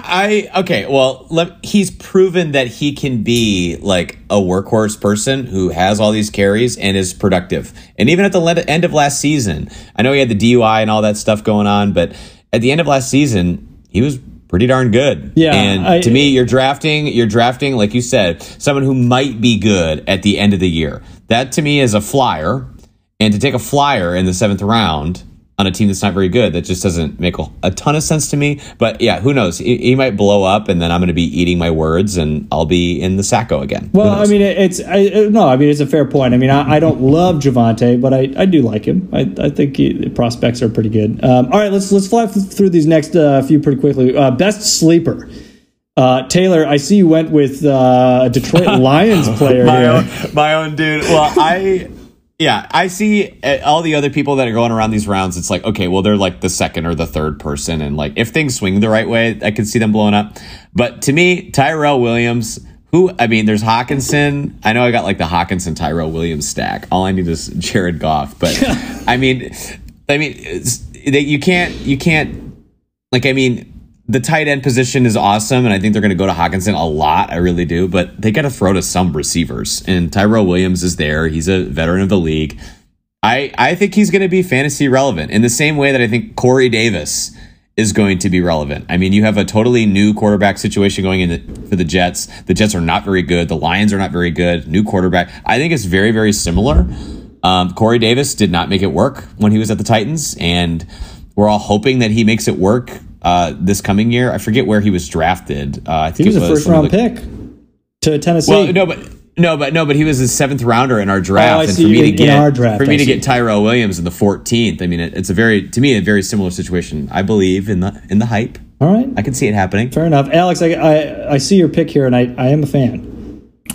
I okay, well, let, he's proven that he can be like a workhorse person who has all these carries and is productive. And even at the le- end of last season, I know he had the DUI and all that stuff going on, but at the end of last season, he was pretty darn good. Yeah, and I- to me, you're drafting, you're drafting, like you said, someone who might be good at the end of the year. That to me is a flyer. And to take a flyer in the seventh round, on a team that's not very good. That just doesn't make a, a ton of sense to me. But yeah, who knows? He, he might blow up, and then I'm going to be eating my words, and I'll be in the Sacco again. Well, I mean, it's I, no, I mean it's a fair point. I mean, I, I don't love Javonte, but I, I do like him. I, I think he, the prospects are pretty good. Um, all right, let's let's fly through these next uh, few pretty quickly. Uh, best sleeper, uh, Taylor. I see you went with uh, a Detroit Lions player my here. own, my own dude. Well, I. Yeah, I see uh, all the other people that are going around these rounds. It's like, okay, well, they're like the second or the third person. And like, if things swing the right way, I could see them blowing up. But to me, Tyrell Williams, who, I mean, there's Hockenson. I know I got like the Hockenson Tyrell Williams stack. All I need is Jared Goff. But I mean, I mean, you can't, you can't, like, I mean, the tight end position is awesome, and I think they're going to go to Hockenson a lot. I really do, but they got to throw to some receivers. And Tyrell Williams is there; he's a veteran of the league. I I think he's going to be fantasy relevant in the same way that I think Corey Davis is going to be relevant. I mean, you have a totally new quarterback situation going in for the Jets. The Jets are not very good. The Lions are not very good. New quarterback. I think it's very very similar. Um, Corey Davis did not make it work when he was at the Titans, and we're all hoping that he makes it work uh, this coming year. I forget where he was drafted. Uh, I He think was it a first round the- pick to Tennessee. Well, no, but no, but no, but he was a seventh rounder in our draft, Oh, I and see, for me in- to in get our draft, for me I to see. get Tyrell Williams in the fourteenth, I mean, it, it's a very to me a very similar situation. I believe in the in the hype. All right, I can see it happening. fair enough. Alex, I, I I see your pick here, and I, I am a fan.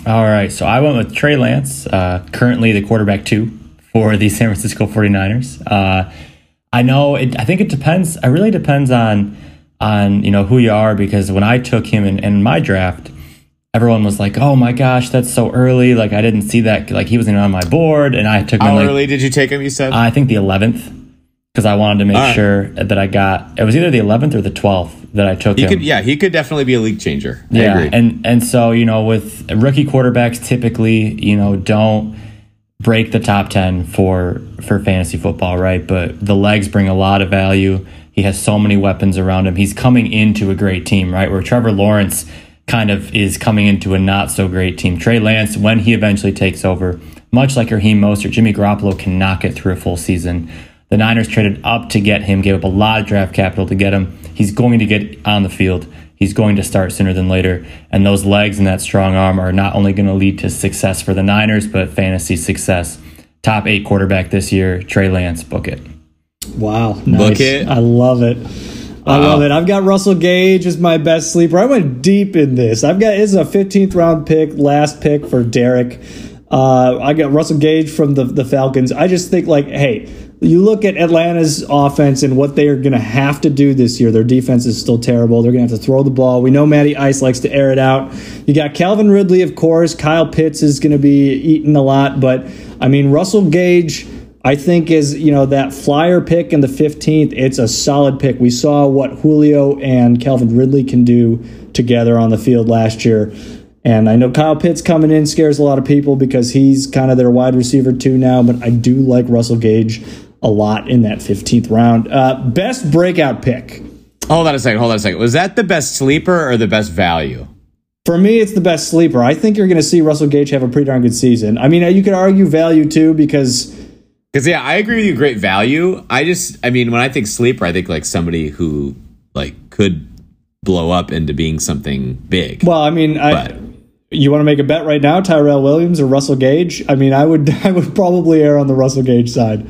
All right, so I went with Trey Lance, uh, currently the quarterback two for the San Francisco 49ers. Uh, I know it, I think it depends. It really depends on on you know who you are because when I took him in, in my draft, everyone was like, "Oh my gosh, that's so early!" Like I didn't see that. Like he wasn't on my board, and I took him How like, early did you take him? You said. I think the 11th because I wanted to make right. sure that I got. It was either the 11th or the 12th that I took he him. could, yeah, he could definitely be a league changer. I Yeah, agree. and and so you know, with rookie quarterbacks, typically you know don't break the top ten for for fantasy football, right? But the legs bring a lot of value. He has so many weapons around him. He's coming into a great team, right? Where Trevor Lawrence kind of is coming into a not so great team. Trey Lance, when he eventually takes over, much like Raheem Mostert, Jimmy Garoppolo cannot get through a full season. The Niners traded up to get him, gave up a lot of draft capital to get him. He's going to get on the field. He's going to start sooner than later. And those legs and that strong arm are not only going to lead to success for the Niners, but fantasy success. Top eight quarterback this year, Trey Lance, book it. Wow, nice. it. I love it. I love it. I've got Russell Gage as my best sleeper. I went deep in this. I've got it's a 15th round pick, last pick for Derek. Uh, I got Russell Gage from the the Falcons. I just think like, hey, you look at Atlanta's offense and what they are going to have to do this year. Their defense is still terrible. They're going to have to throw the ball. We know Matty Ice likes to air it out. You got Calvin Ridley, of course. Kyle Pitts is going to be eating a lot, but I mean Russell Gage. I think is you know that flyer pick in the 15th. It's a solid pick. We saw what Julio and Calvin Ridley can do together on the field last year, and I know Kyle Pitts coming in scares a lot of people because he's kind of their wide receiver too now. But I do like Russell Gage a lot in that 15th round. Uh, best breakout pick hold on a second. Hold on a second. Was that the best sleeper or the best value? for me. It's the best sleeper. I think you're going to see Russell Gage have a pretty darn good season. I mean, you could argue value too because. Because yeah, I agree with you. Great value. I just, I mean, when I think sleeper, I think like somebody who like could blow up into being something big. Well, I mean, I, But- you want to make a bet right now, Tyrell Williams or Russell Gage? I mean, I would I would probably err on the Russell Gage side.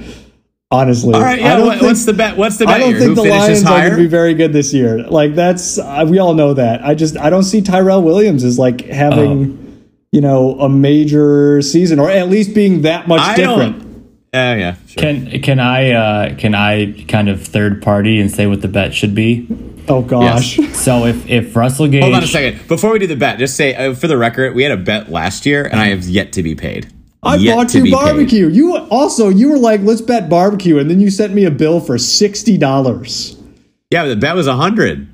Honestly, All right, I yeah. don't What, think- what's the bet? What's the bet I don't here? think Who the finishes Lions are going to be very good this year. Like that's uh, we all know that. I just I don't see Tyrell Williams as like having Oh. you know a major season or at least being that much I different. don't. Uh, yeah, sure. Can can I uh, can I kind of third party and say what the bet should be? Oh gosh. So if if Russell Gage, Hold on a second. Before we do the bet, just say uh, for the record, we had a bet last year, and I have yet to be paid. I Yet bought to you be paid. barbecue. You also you were like, let's bet barbecue, and then you sent me a bill for sixty dollars. Yeah, but the bet was a hundred.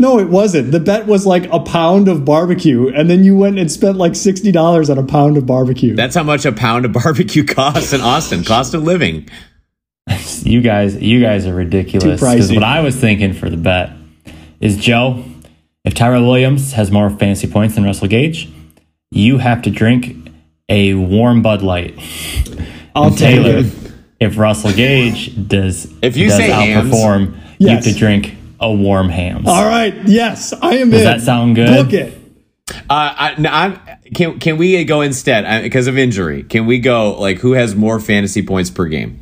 No, it wasn't. The bet was like a pound of barbecue, and then you went and spent like sixty dollars on a pound of barbecue. That's how much a pound of barbecue costs in Austin. Cost of living. you guys you guys are ridiculous. Because what I was thinking for the bet is Joe, if Tyrell Williams has more fantasy points than Russell Gage, you have to drink a warm Bud Light. I'll take Taylor, it. if Russell Gage does If you does say Hamm's- outperform, Yes. you could drink a warm Hamm's. All right. Yes, I am Does in. that sound good? Book it. Uh, I, no, I'm, can can we go instead because of injury? Can we go like who has more fantasy points per game?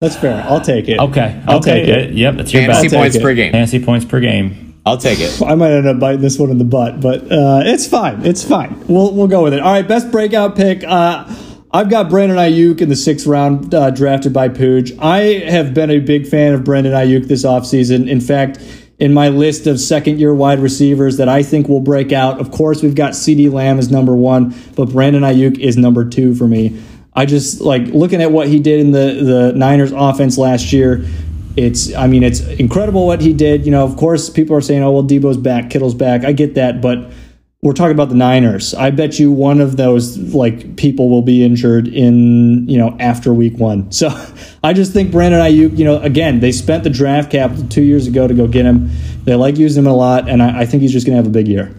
That's fair. I'll take it. Okay, I'll okay, take it. Yep, that's your Fantasy best. points it. per game. Fantasy points per game. I'll take it. I might end up biting this one in the butt, but uh, it's fine. It's fine. We'll we'll go with it. All right, best breakout pick. Uh, I've got Brandon Aiyuk in the sixth round, uh, drafted by Pooj. I have been a big fan of Brandon Aiyuk this offseason. In fact, in my list of second year wide receivers that I think will break out, of course, we've got CeeDee Lamb as number one, but Brandon Aiyuk is number two for me. I just like looking at what he did in the, the Niners offense last year. It's, I mean, it's incredible what he did. You know, of course, people are saying, oh, well, Deebo's back, Kittle's back. I get that, but we're talking about the Niners. I bet you one of those like people will be injured in you know after week one. So I just think Brandon Aiyuk, you know, again they spent the draft capital two years ago to go get him. They like using him a lot, and I, I think he's just going to have a big year.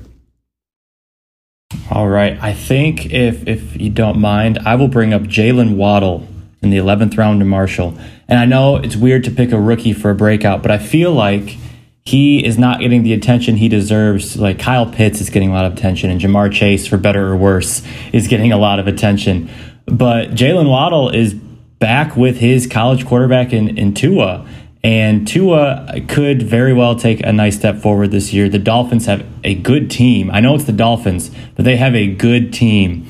All right. I think if if you don't mind, I will bring up Jaylen Waddle in the eleventh round to Marshall. And I know it's weird to pick a rookie for a breakout, but I feel like he is not getting the attention he deserves. Like Kyle Pitts is getting a lot of attention, and Ja'Marr Chase, for better or worse, is getting a lot of attention. But Jaylen Waddle is back with his college quarterback in, in Tua. And Tua could very well take a nice step forward this year. The Dolphins have a good team. I know it's the Dolphins, but they have a good team.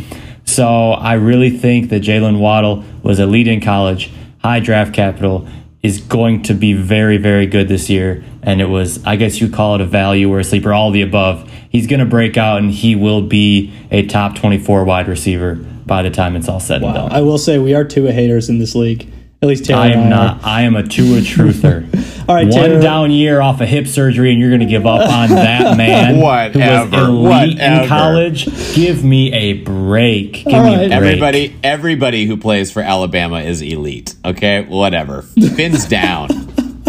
So I really think that Jaylen Waddle was elite in college, high draft capital, is going to be very, very good this year. And it was, I guess you call it a value or a sleeper, all the above. He's going to break out and he will be a top 24 wide receiver by the time it's all said and done. I will say we are two haters in this league. At least Taylor I am I not. I am a Tua truther. All right, One Taylor. down year off a hip surgery, and you're going to give up on that man who Whatever, was elite whatever. in college. Give me a break. Give me a break. Everybody, everybody who plays for Alabama is elite. Okay, whatever. Fins down.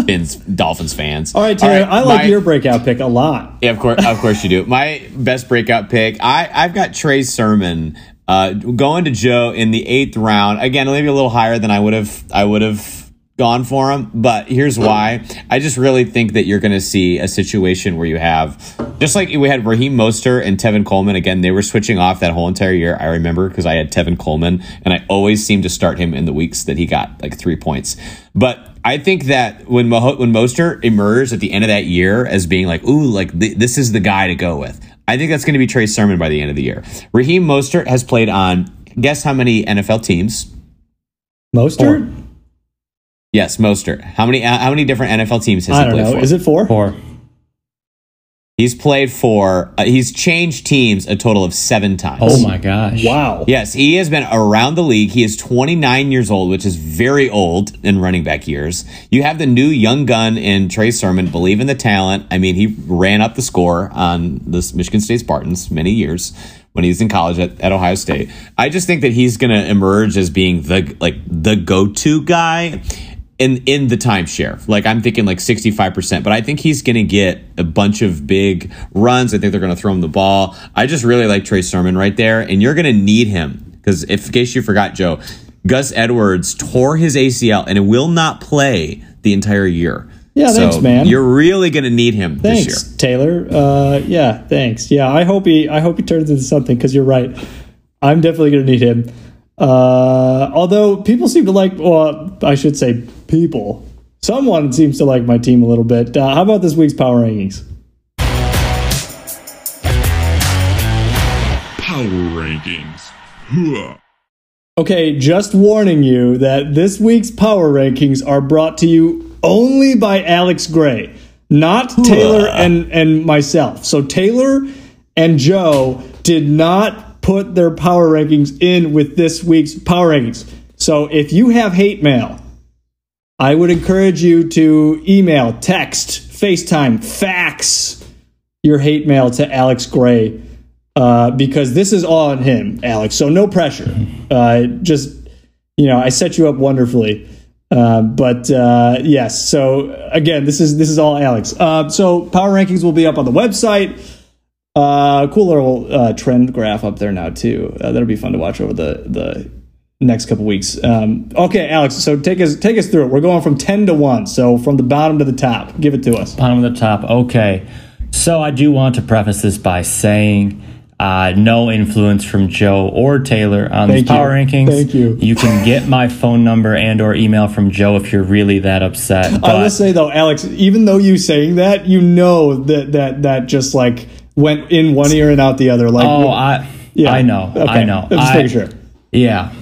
Fins Dolphins fans. All right, Taylor. I like my- your breakout pick a lot. Yeah, of course, of course you do. My best breakout pick, I I've got Trey Sermon uh, going to Joe in the eighth round. Again, maybe a little higher than I would have. I would have gone for him, but here's why. I just really think that you're going to see a situation where you have just like we had Raheem Mostert and Tevin Coleman. Again, they were switching off that whole entire year. I remember because I had Tevin Coleman, and I always seemed to start him in the weeks that he got like three points. But I think that when Mo- when Mostert emerged at the end of that year as being like, ooh, like th- this is the guy to go with. I think that's going to be Trey Sermon by the end of the year. Raheem Mostert has played on guess how many NFL teams? Mostert? Yes, Mostert. How many uh, how many different NFL teams has I he don't played know. for? Is it four? Four. He's played for. Uh, he's changed teams a total of seven times. Oh my gosh. Wow. Yes, he has been around the league. He is 29 years old, which is very old in running back years. You have the new young gun in Trey Sermon. Believe in the talent. I mean, he ran up the score on the Michigan State Spartans many years when he was in college at, at Ohio State. I just think that he's going to emerge as being the like the go-to guy in in the timeshare. Like I'm thinking like 65%, but I think he's going to get a bunch of big runs. I think they're going to throw him the ball. I just really like Trey Sermon right there and you're going to need him because if in case you forgot Joe, Gus Edwards tore his ACL and it will not play the entire year. Yeah, thanks, man. You're really going to need him Thanks, this year. Taylor. Uh, yeah, thanks. Yeah, I hope he I hope he turns into something because you're right. I'm definitely going to need him. Uh, although people seem to like, well, I should say people. Someone seems to like my team a little bit. Uh, how about this week's power rankings? Power Rankings. Huh. Okay, just warning you that this week's power rankings are brought to you only by Alex Gray, not Taylor and, and myself. So Taylor and Joe did not put their power rankings in with this week's power rankings. So if you have hate mail, I would encourage you to email, text, FaceTime, fax your hate mail to Alex Gray uh, because this is all on him, Alex. So no pressure. Uh, just you know, I set you up wonderfully. Uh, but uh, yes, so again, this is this is all Alex. Uh, so power rankings will be up on the website. Uh, cool little uh, trend graph up there now too. Uh, that'll be fun to watch over the the next couple weeks. Um, okay, Alex. So take us take us through it. We're going from ten to one. So from the bottom to the top. Give it to us. Bottom of the top. Okay. So I do want to preface this by saying. Uh, no influence from Joe or Taylor on Thank these power you. rankings. Thank you. You can get my phone number and or email from Joe if you're really that upset. I But will say though, Alex, even though you saying that, you know that that that just like went in one ear and out the other. Like, oh, I yeah, I know, Okay. I know. I'm just I- making sure. Yeah.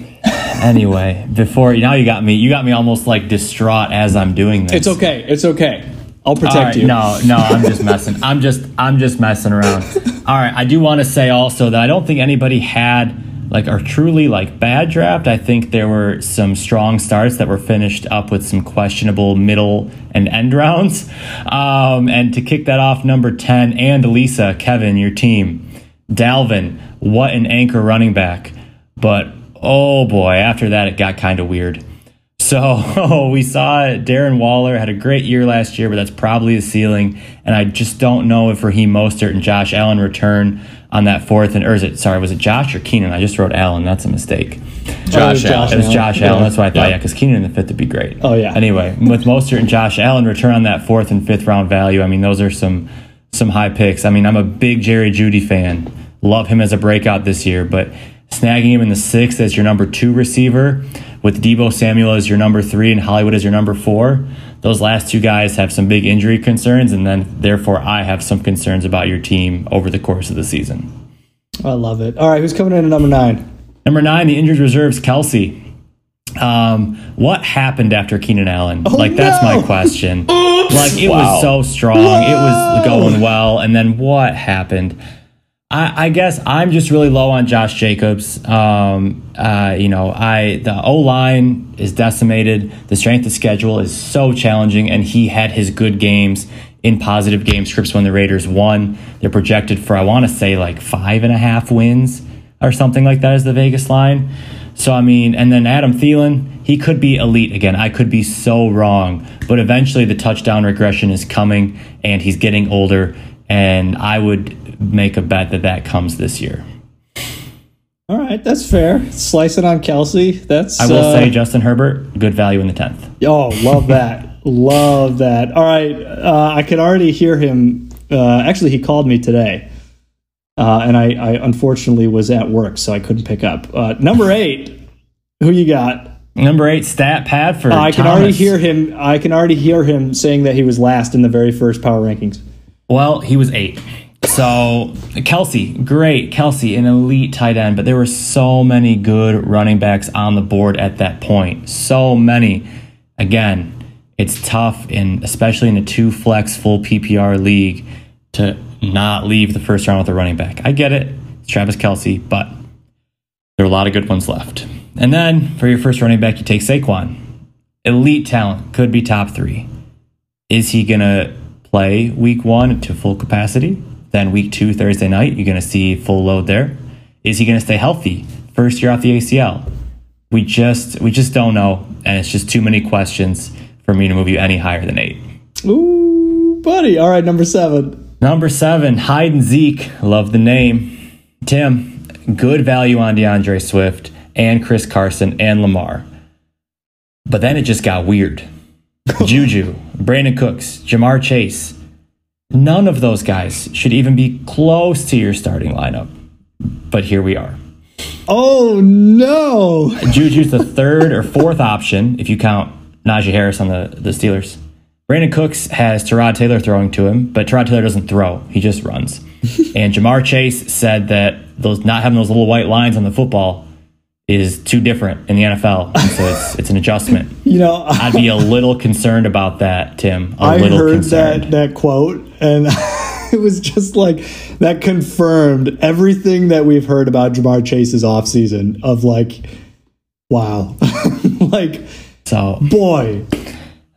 Anyway, before now you got me. You got me almost like distraught as I'm doing this. It's okay. It's okay. I'll protect right, you. No, no, I'm just messing. I'm just I'm just messing around. All right, I do want to say also that I don't think anybody had like a truly like bad draft. I think there were some strong starts that were finished up with some questionable middle and end rounds. Um, and to kick that off, number ten and Lisa, Kevin, your team, Dalvin, what an anchor running back. But oh boy, after that it got kind of weird. So we saw Darren Waller had a great year last year, but that's probably the ceiling. And I just don't know if Raheem Mostert and Josh Allen return on that fourth and or is it sorry was it Josh or Keenan? I just wrote Allen. That's a mistake. Josh Josh Allen. It was Josh Yeah. Allen. That's what I thought. Yeah. Yeah, because Keenan in the fifth would be great. Oh, yeah. Anyway, with Mostert and Josh Allen return on that fourth and fifth round value, I mean those are some some high picks. I mean I'm a big Jerry Jeudy fan. Love him as a breakout this year, but snagging him in the sixth as your number two receiver with Deebo Samuel as your number three and Hollywood as your number four. Those last two guys have some big injury concerns, and then therefore I have some concerns about your team over the course of the season. I love it. All right, who's coming in at number nine? Number nine, the injured reserves, Kelsey. Um, what happened after Keenan Allen? like that's no. my question. like it was so strong, it was going well, and then what happened? I, I guess I'm just really low on Josh Jacobs. Um, uh, you know, I the O line is decimated. The strength of schedule is so challenging, and he had his good games in positive game scripts when the Raiders won. They're projected for I want to say like five and a half wins or something like that is the Vegas line. So I mean, and then Adam Thielen, he could be elite again. I could be so wrong, but eventually the touchdown regression is coming, and he's getting older. And I would make a bet that that comes this year. All right, that's fair. Slice it on Kelsey. That's I will uh, say Justin Herbert, good value in the tenth. Oh, love that. love that. All right. Uh, I could already hear him. Uh, actually, he called me today. Uh, and I, I unfortunately was at work, so I couldn't pick up. Uh, number eight, who you got? Number eight, Stat Padford. I can already hear him. I can already hear him saying that he was last in the very first power rankings. Well, he was eight. So Kelsey, great Kelce, an elite tight end, but there were so many good running backs on the board at that point. So many. Again, it's tough in especially in a two flex full PPR league to not leave the first round with a running back. I get it. It's Travis Kelce, but there are a lot of good ones left. And then for your first running back, you take Saquon. Elite talent, could be top three. Is he going to play week one to full capacity? Then week two, Thursday night, you're going to see full load there. Is he going to stay healthy? First year off the ACL. We just we just don't know, and it's just too many questions for me to move you any higher than eight. Ooh, buddy. All right, number seven. Number seven, Hyde and Zeke. Love the name. Tim, good value on D'Andre Swift and Chris Carson and Lamar. But then it just got weird. Juju, Brandin Cooks, Ja'Marr Chase. None of those guys should even be close to your starting lineup. But here we are. Oh no! Juju's the third or fourth option if you count Najee Harris on the, the Steelers. Brandin Cooks has Tyrod Taylor throwing to him, but Tyrod Taylor doesn't throw; he just runs. and Ja'Marr Chase said that those not having those little white lines on the football is too different in the NFL, and so it's it's an adjustment. You know, I'd be a little concerned about that, Tim. A I little heard concerned. that that quote, and it was just like that confirmed everything that we've heard about Ja'Marr Chase's offseason of like, wow, like So boy.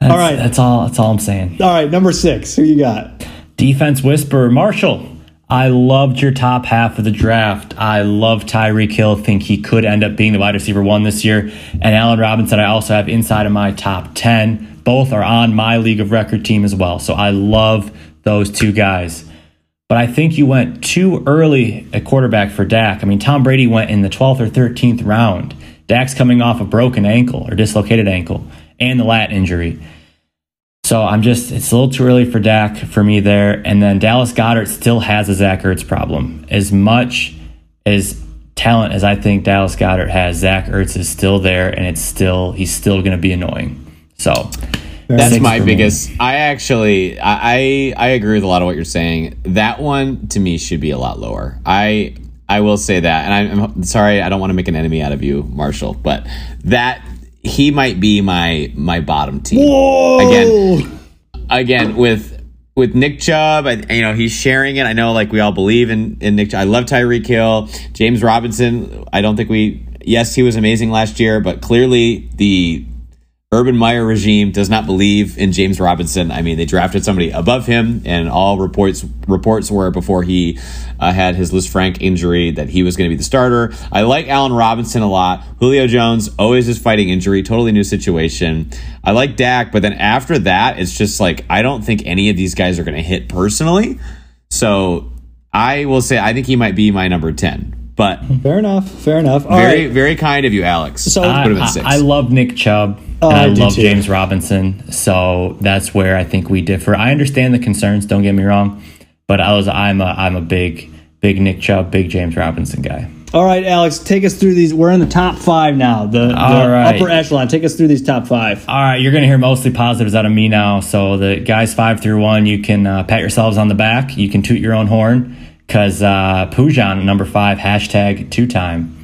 All right. that's all. That's all I'm saying. All right, number six. Who you got? Defense whisperer, Marshall. I loved your top half of the draft. I love Tyreek Hill. Think he could end up being the wide receiver one this year. And Allen Robinson, I also have inside of my top 10. Both are on my league of record team as well. So I love those two guys. But I think you went too early at quarterback for Dak. I mean, Tom Brady went in the 12th or 13th round. Dak's coming off a broken ankle or dislocated ankle and the lat injury. So I'm just, it's a little too early for Dak for me there. And then Dallas Goedert still has a Zach Ertz problem. As much as talent as I think Dallas Goedert has, Zach Ertz is still there and it's still, he's still going to be annoying. So that's my for me. biggest. I actually, I, I, agree with a lot of what you're saying. That one to me should be a lot lower. I, I will say that, and I, I'm sorry, I don't want to make an enemy out of you, Marshall, but that he might be my my bottom team again. Again with with Nick Chubb, I, you know he's sharing it. I know, like we all believe in in Nick. Chubb. I love Tyreek Hill, James Robinson. I don't think we. Yes, he was amazing last year, but clearly the Urban Meyer regime does not believe in James Robinson. I mean, they drafted somebody above him, and all reports reports were before he uh, had his Lisfranc injury that he was going to be the starter. I like Allen Robinson a lot. Julio Jones always is fighting injury, totally new situation. I like Dak, but then after that, it's just like I don't think any of these guys are going to hit personally. So I will say I think he might be my number ten. But Fair enough. Fair enough. All very right. very kind of you, Alex. So- I. I, I love Nick Chubb Oh, and I, I love too. James Robinson. So that's where I think we differ. I understand the concerns. Don't get me wrong, but I was I'm a I'm a big big Nick Chubb, big James Robinson guy. All right, Alex, take us through these. We're in the top five now. The, the All right. upper echelon. Take us through these top five. All right, you're going to hear mostly positives out of me now. So the guys five through one, you can uh, pat yourselves on the back. You can toot your own horn because uh, Pujan number five hashtag two time.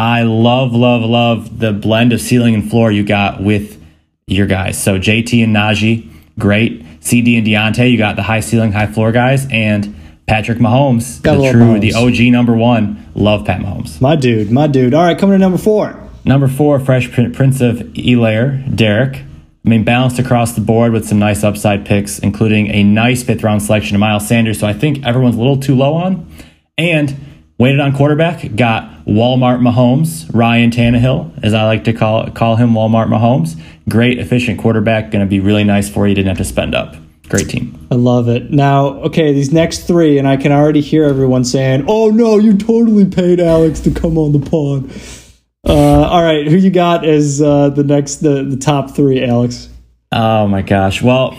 I love love love the blend of ceiling and floor you got with your guys. So JT and Najee, great. CD and Deontay, you got the high ceiling, high floor guys, and Patrick Mahomes, Gotta the true, Mahomes. the OG number one. Love Pat Mahomes. My dude, my dude. All right, coming to number four. Number four, Fresh Prince of Elair, Derek. I mean, balanced across the board with some nice upside picks, including a nice fifth round selection of Miles Sanders. So I think everyone's a little too low on. And waited on quarterback, got Walmart Mahomes, Ryan Tannehill, as I like to call call him, Walmart Mahomes. Great, efficient quarterback, going to be really nice for you. Didn't have to spend up. Great team. I love it. Now, okay, these next three, and I can already hear everyone saying, "Oh no, you totally paid Alex to come on the pod." Uh, all right, who you got as uh, the next, the the top three, Alex? Oh my gosh. Well,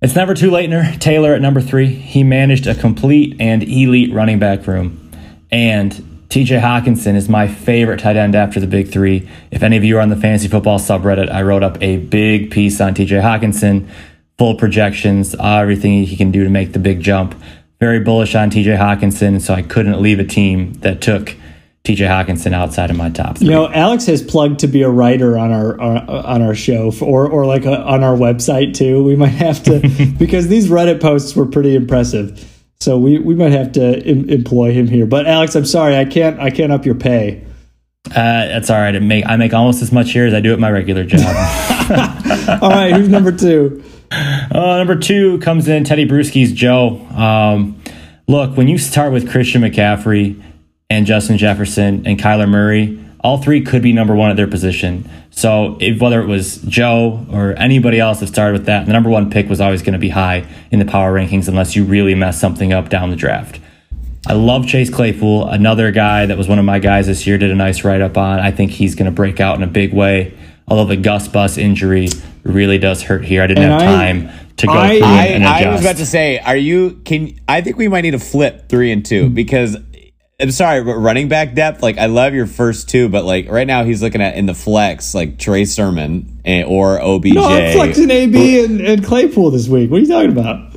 it's never too late. Taylor at number three. He managed a complete and elite running back room. And TJ Hockenson is my favorite tight end after the big three. If any of you are on the fantasy football subreddit, I wrote up a big piece on TJ Hockenson, full projections, everything he can do to make the big jump. Very bullish on TJ Hockenson, so I couldn't leave a team that took TJ Hockenson outside of my top three. You know, Alex has plugged to be a writer on our, on our show, or or like a, on our website too. We might have to because these Reddit posts were pretty impressive. So we, we might have to em- employ him here. But Alex, I'm sorry, I can't I can't up your pay. Uh, that's all right. I make, I make almost as much here as I do at my regular job. All right, who's number two? Uh, number two comes in Teddy Bruschi's Joe. Um, look, when you start with Christian McCaffrey and Justin Jefferson and Kyler Murray, all three could be number one at their position. So if, whether it was Joe or anybody else that started with that, the number one pick was always going to be high in the power rankings unless you really mess something up down the draft. I love Chase Claypool, another guy that was one of my guys this year, did a nice write up on. I think he's going to break out in a big way. Although the Gus Bus injury really does hurt here. I didn't And have I- time to go I- through I, and I was about to say, are you? Can I think we might need to flip three and two because I'm sorry, but running back depth. Like I love your first two, but like right now he's looking at in the flex like Trey Sermon and, or OBJ. No, I'm flexing AB and, and Claypool this week. What are you talking about?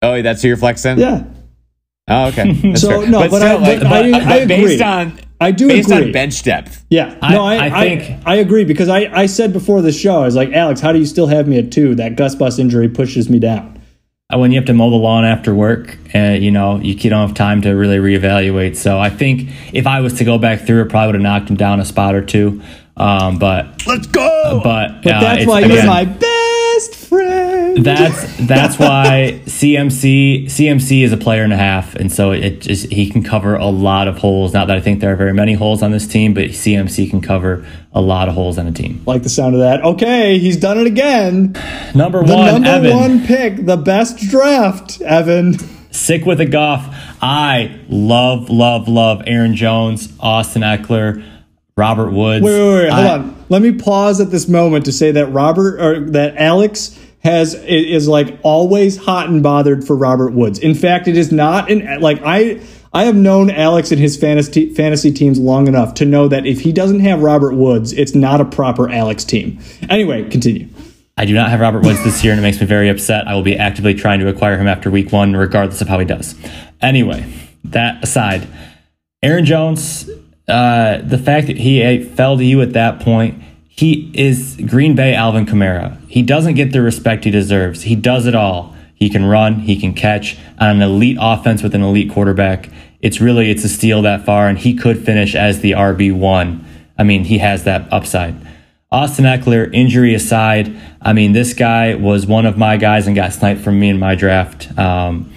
Oh, that's who you're flexing. Yeah. Oh, okay. That's So, fair. no, but I- but I- I based agree. on I do based agree. on bench depth. Yeah, I- no, I, I I think- I, agree because I, I said before the show, I was like, Alex, how do you still have me at two? That Gus Bus injury pushes me down. Uh, when you have to mow the lawn after work, uh, you know, you, you don't have time to really reevaluate. So I think if I was to go back through it, probably would have knocked him down a spot or two. Um, but Let's go. but, But uh, that's it's- why you're my best friend. That's that's why CMC CMC is a player and a half, and so it just he can cover a lot of holes. Not that I think there are very many holes on this team, but CMC can cover a lot of holes on a team. like the sound of that. Okay, he's done it again. Number The one, number Evan. one pick, the best draft, Evan. Sick with a Goff. I love, love, love Aaron Jones, Austin Ekeler, Robert Woods. Wait, wait, wait, hold I- on. Let me pause at this moment to say that Robert or that Alex has is like always hot and bothered for Robert Woods. In fact, it is not in like I I have known Alex and his fantasy fantasy teams long enough to know that if he doesn't have Robert Woods, it's not a proper Alex team. Anyway, continue. I do not have Robert Woods this year, and it makes me very upset. I will be actively trying to acquire him after week one, regardless of how he does. Anyway, that aside, Aaron Jones, uh, the fact that he uh, fell to you at that point, he is Green Bay Alvin Kamara. He doesn't get the respect he deserves. He does it all. He can run, he can catch on an elite offense with an elite quarterback. It's really it's a steal that far, and he could finish as the RB one. I mean, he has that upside. Austin Ekeler, injury aside, I mean, this guy was one of my guys and got sniped from me in my draft. Um,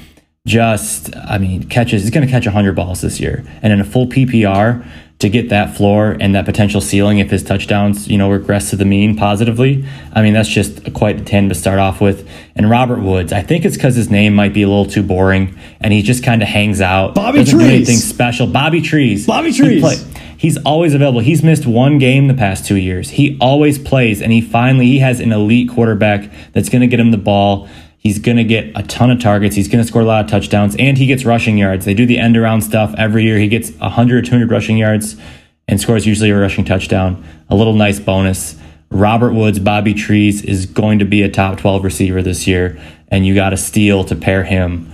just, I mean, catches, he's going to catch 100 balls this year. And in a full PPR, to get that floor and that potential ceiling if his touchdowns, you know, regress to the mean positively, I mean, that's just quite a 10 to start off with. And Robert Woods, I think it's because his name might be a little too boring and he just kind of hangs out. Bobby doesn't do Trees. anything special. Bobby Trees. Bobby Trees. play- He's always available. He's missed one game the past two years. He always plays, and he finally he has an elite quarterback that's going to get him the ball. He's going to get a ton of targets. He's going to score a lot of touchdowns, and he gets rushing yards. They do the end around stuff every year. He gets 100 or 200 rushing yards and scores usually a rushing touchdown. A little nice bonus. Robert Woods, Bobby Trees is going to be a top 12 receiver this year, and you got to steal to pair him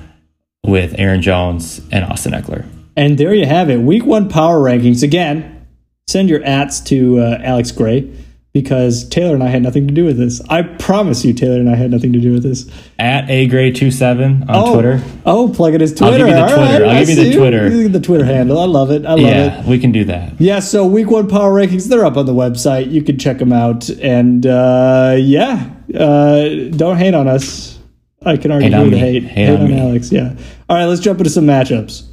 with Aaron Jones and Austin Ekeler. And there you have it. Week one power rankings. Again, send your ats to uh, Alex Gray because Taylor and I had nothing to do with this. I promise you, Taylor and I had nothing to do with this. At a agray27 on oh, Twitter. Oh, plug it as Twitter. I'll give you the Twitter. I'll give you the Twitter. The Twitter handle. I love it. I love it. Yeah, we can do that. Yeah, so week one power rankings, they're up on the website. You can check them out. And uh, yeah, uh, don't hate on us. I can argue Hate on with the me. hate. Hate on me. Alex, yeah. All right, let's jump into some matchups.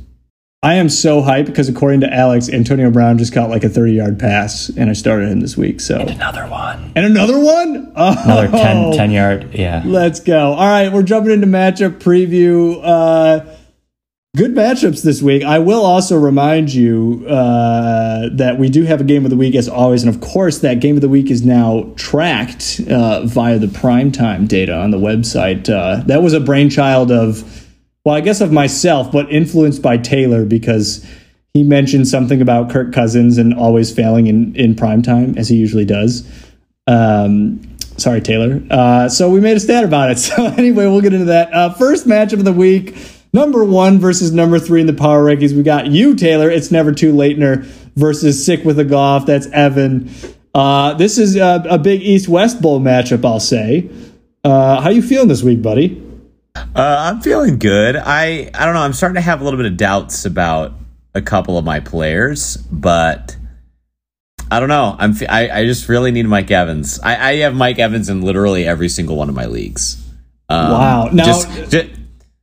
I am so hyped because according to Alex, Antonio Brown just caught like a 30 yard pass, and I started him this week. So Another one. And another one? Oh, Another 10, 10 yard. Yeah. Let's go. All right, we're jumping into matchup preview. Uh, good matchups this week. I will also remind you uh, that we do have a game of the week as always, and of course, that game of the week is now tracked uh, via the primetime data on the website. Uh, that was a brainchild of, well, I guess of myself, but influenced by Taylor because he mentioned something about Kirk Cousins and always failing in in primetime as he usually does. Um, sorry, Taylor. Uh, so we made a stat about it. So anyway, we'll get into that. Uh, first matchup of the week: number one versus number three in the power rankings. We got you, Taylor. It's never too latener versus sick with a Goff. That's Evan. Uh, this is a, a big East West Bowl matchup. I'll say. Uh, how you feeling this week, buddy? Uh, I'm feeling good. I I don't know. I'm starting to have a little bit of doubts about a couple of my players, but I don't know. I'm I, I just really need Mike Evans. I, I have Mike Evans in literally every single one of my leagues. Um, Wow. Now- just, ju-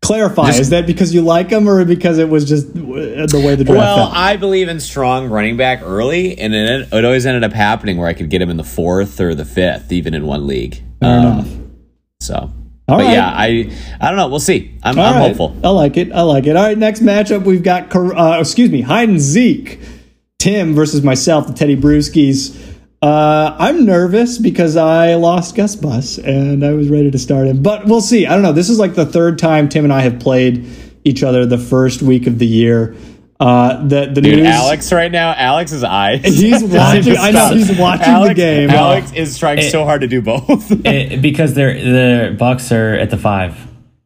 Clarify: Just- Is that because you like him, or because it was just the way the draft? well, fell? I believe in strong running back early, and it, it always ended up happening where I could get him in the fourth or the fifth, even in one league. Fair Um, enough. So, All but right. yeah, I I don't know. We'll see. I'm, I'm right. hopeful. I like it. I like it. All right, next matchup we've got uh, excuse me, and Zeke. Tim versus myself, the Teddy Brewskis. Uh, I'm nervous because I lost Gus Bus and I was ready to start him, but we'll see. I don't know. This is like the third time Tim and I have played each other the first week of the year. Uh, the the Dude, news. Alex right now, Alex's eyes. He's watching. I know he's watching Alex, the game. Alex is trying It- so hard to do both. It- because they're the Bucks are at the five.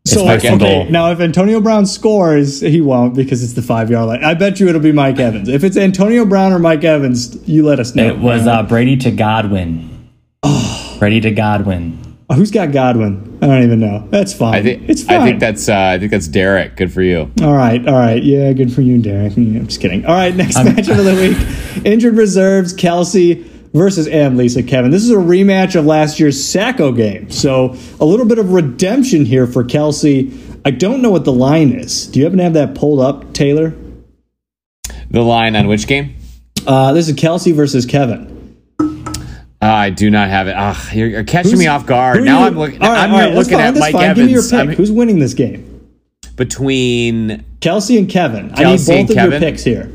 It's So first okay, and goal. now if Antonio Brown scores, he won't because it's the five yard line. I bet you it'll be Mike Evans. If it's Antonio Brown or Mike Evans, you let us know. It was uh, Brady to Godwin. Brady to Godwin. Uh, Who's got Godwin? I don't even know. That's fine. I think it's fine. I think that's uh, I think that's Derek. Good for you. all right. All right. Yeah, good for you, Derek. Mm, I'm just kidding. All right, next matchup of the week: injured reserves Kelsey versus Am Lisa Kevin. This is a rematch of last year's Sacko game, so a little bit of redemption here for Kelsey. I don't know what the line is. Do you happen to have that pulled up, Taylor? The line on which game? Uh, this is Kelsey versus Kevin. Uh, I do not have it. Ugh, you're, you're catching Who's- me off guard. Now you- I'm looking. All right, I'm right, looking fine, at Mike fine. Give me your Evans. pick. I'm Who's winning this game? between. Kelsey and Kevin. Kelsey I need and both of your picks here.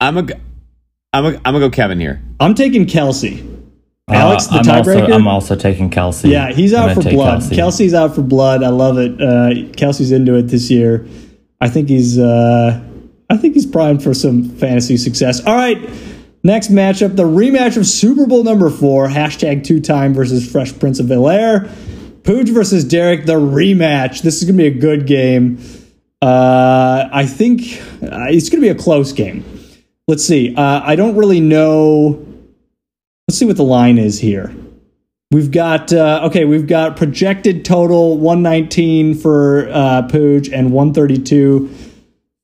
I'm a. g- I'm gonna I'm gonna go Kevin here. I'm taking Kelsey. Alex, the Uh, I'm also, tiebreaker. I'm also taking Kelsey. Yeah, he's out for blood. Kelsey. Kelsey's out for blood. I love it. Uh, Kelsey's into it this year. I think he's. Uh, I think he's primed for some fantasy success. All right, next matchup: the rematch of Super Bowl number four. Hashtag two time versus Fresh Prince of Bel Air. Pooch versus Derek. The rematch. This is gonna be a good game. Uh, I think uh, it's gonna be a close game. Let's see. Uh, I don't really know. Let's see what the line is here. We've got uh, okay. We've got projected total 119 for uh, Pooch and 132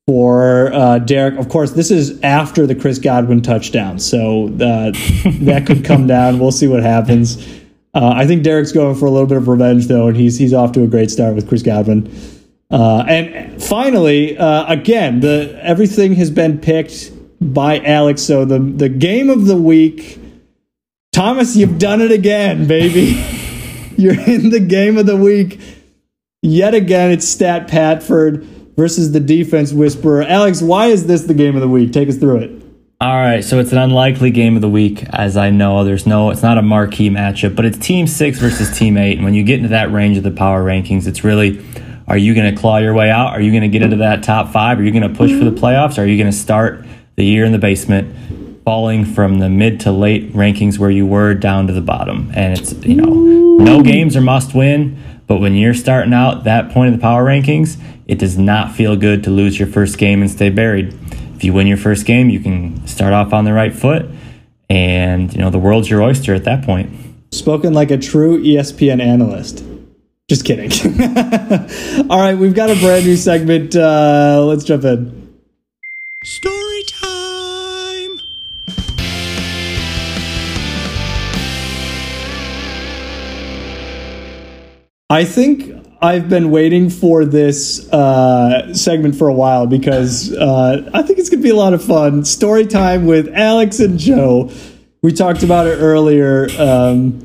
for uh, Derek. Of course, this is after the Chris Godwin touchdown, so uh, that could come down. We'll see what happens. Uh, I think Derek's going for a little bit of revenge though, and he's he's off to a great start with Chris Godwin. Uh, and finally, uh, again, the everything has been picked by Alex. So the the game of the week. Thomas, you've done it again, baby. You're in the game of the week. Yet again, it's Stat Patford versus the defense whisperer. Alex, why is this the game of the week? Take us through it. All right, so it's an unlikely game of the week, as I know. There's no, it's not a marquee matchup, but it's Team Six versus Team Eight. And when you get into that range of the power rankings, it's really, are you going to claw your way out? Are you going to get into that top five? Are you going to push for the playoffs? Are you going to start the year in the basement, falling from the mid to late rankings where you were down to the bottom? And it's, you know, no games are must win, but when you're starting out that point of the power rankings, it does not feel good to lose your first game and stay buried if you win your first game, you can start off on the right foot, and you know the world's your oyster at that point. Spoken like a true ESPN analyst. Just kidding. All right, we've got a brand new segment. Uh, let's jump in. Story time! I think I've been waiting for this uh, segment for a while because uh, I think it's going to be a lot of fun. Story time with Alex and Joe. We talked about it earlier. Um,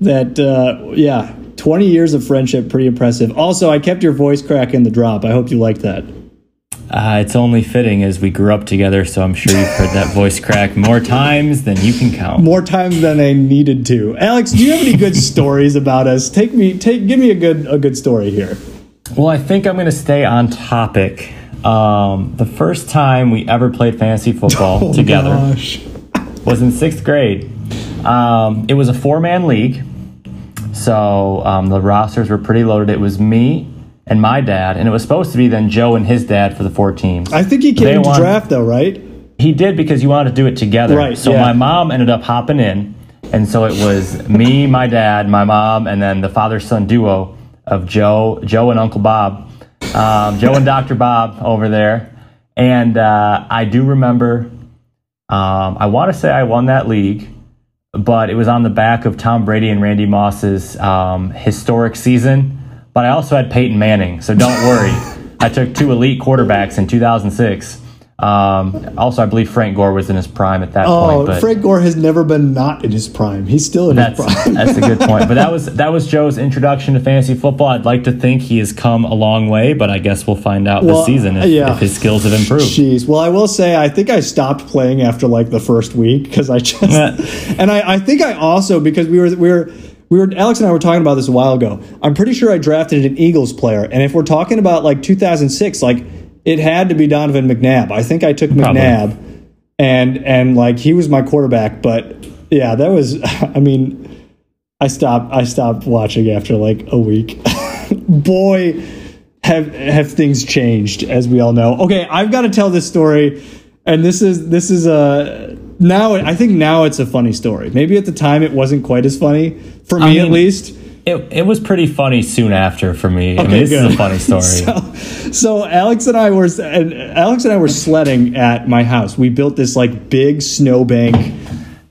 that uh, yeah, twenty years of friendship, pretty impressive. Also, I kept your voice crack in the drop. I hope you liked that. Uh, it's only fitting as we grew up together, so I'm sure you've heard that voice crack more times than you can count. More times than I needed to. Alex, do you have any good stories about us? Take me, take, give me a good, a good story here. Well, I think I'm going to stay on topic. Um, the first time we ever played fantasy football Oh, together gosh. was in sixth grade. Um, it was a four man league. So um, the rosters were pretty loaded. It was me and my dad, and it was supposed to be then Joe and his dad for the four teams. I think he came to draft though, right? He did because you wanted to do it together. Right, So yeah. my mom ended up hopping in, and so it was me, my dad, my mom, and then the father son duo of Joe, Joe and Uncle Bob, um, Joe and Doctor Bob over there. And uh, I do remember, um, I want to say I won that league, but it was on the back of Tom Brady and Randy Moss's um, historic season. But I also had Peyton Manning, so don't worry. I took two elite quarterbacks in 2006. Um, also, I believe Frank Gore was in his prime at that Oh, point. But Frank Gore has never been not in his prime. He's still in that's his prime. that's a good point. But that was that was Joe's introduction to fantasy football. I'd like to think he has come a long way, but I guess we'll find out Well, this season if, yeah. if his skills have improved. Jeez. Well, I will say I think I stopped playing after like the first week because I just and I, I think I also because we were we were we were Alex and I were talking about this a while ago. I'm pretty sure I drafted an Eagles player, and if we're talking about like 2006, like it had to be Donovan McNabb. I think I took Probably. McNabb, and and like he was my quarterback. But yeah, that was. I mean, I stopped. I stopped watching after like a week. Boy, have have things changed as we all know. Okay, I've got to tell this story, and this is this is a now. I think now it's a funny story. Maybe at the time it wasn't quite as funny for me, at mean, least. It, it was pretty funny soon after for me. I Okay, mean, this good. is a funny story. so, so Alex and I were and Alex and I were sledding at my house. We built this like big snowbank,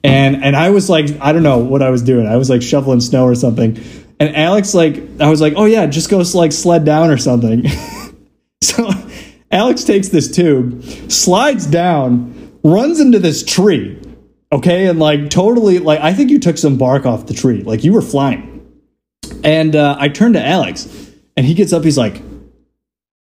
and and I was like, I don't know what I was doing. I was like shoveling snow or something. And Alex like, I was like, oh yeah, just go like sled down or something. so Alex takes this tube, slides down, runs into this tree. Okay, and like totally like I think you took some bark off the tree. Like you were flying. And uh, I turned to Alex, and he gets up. He's like,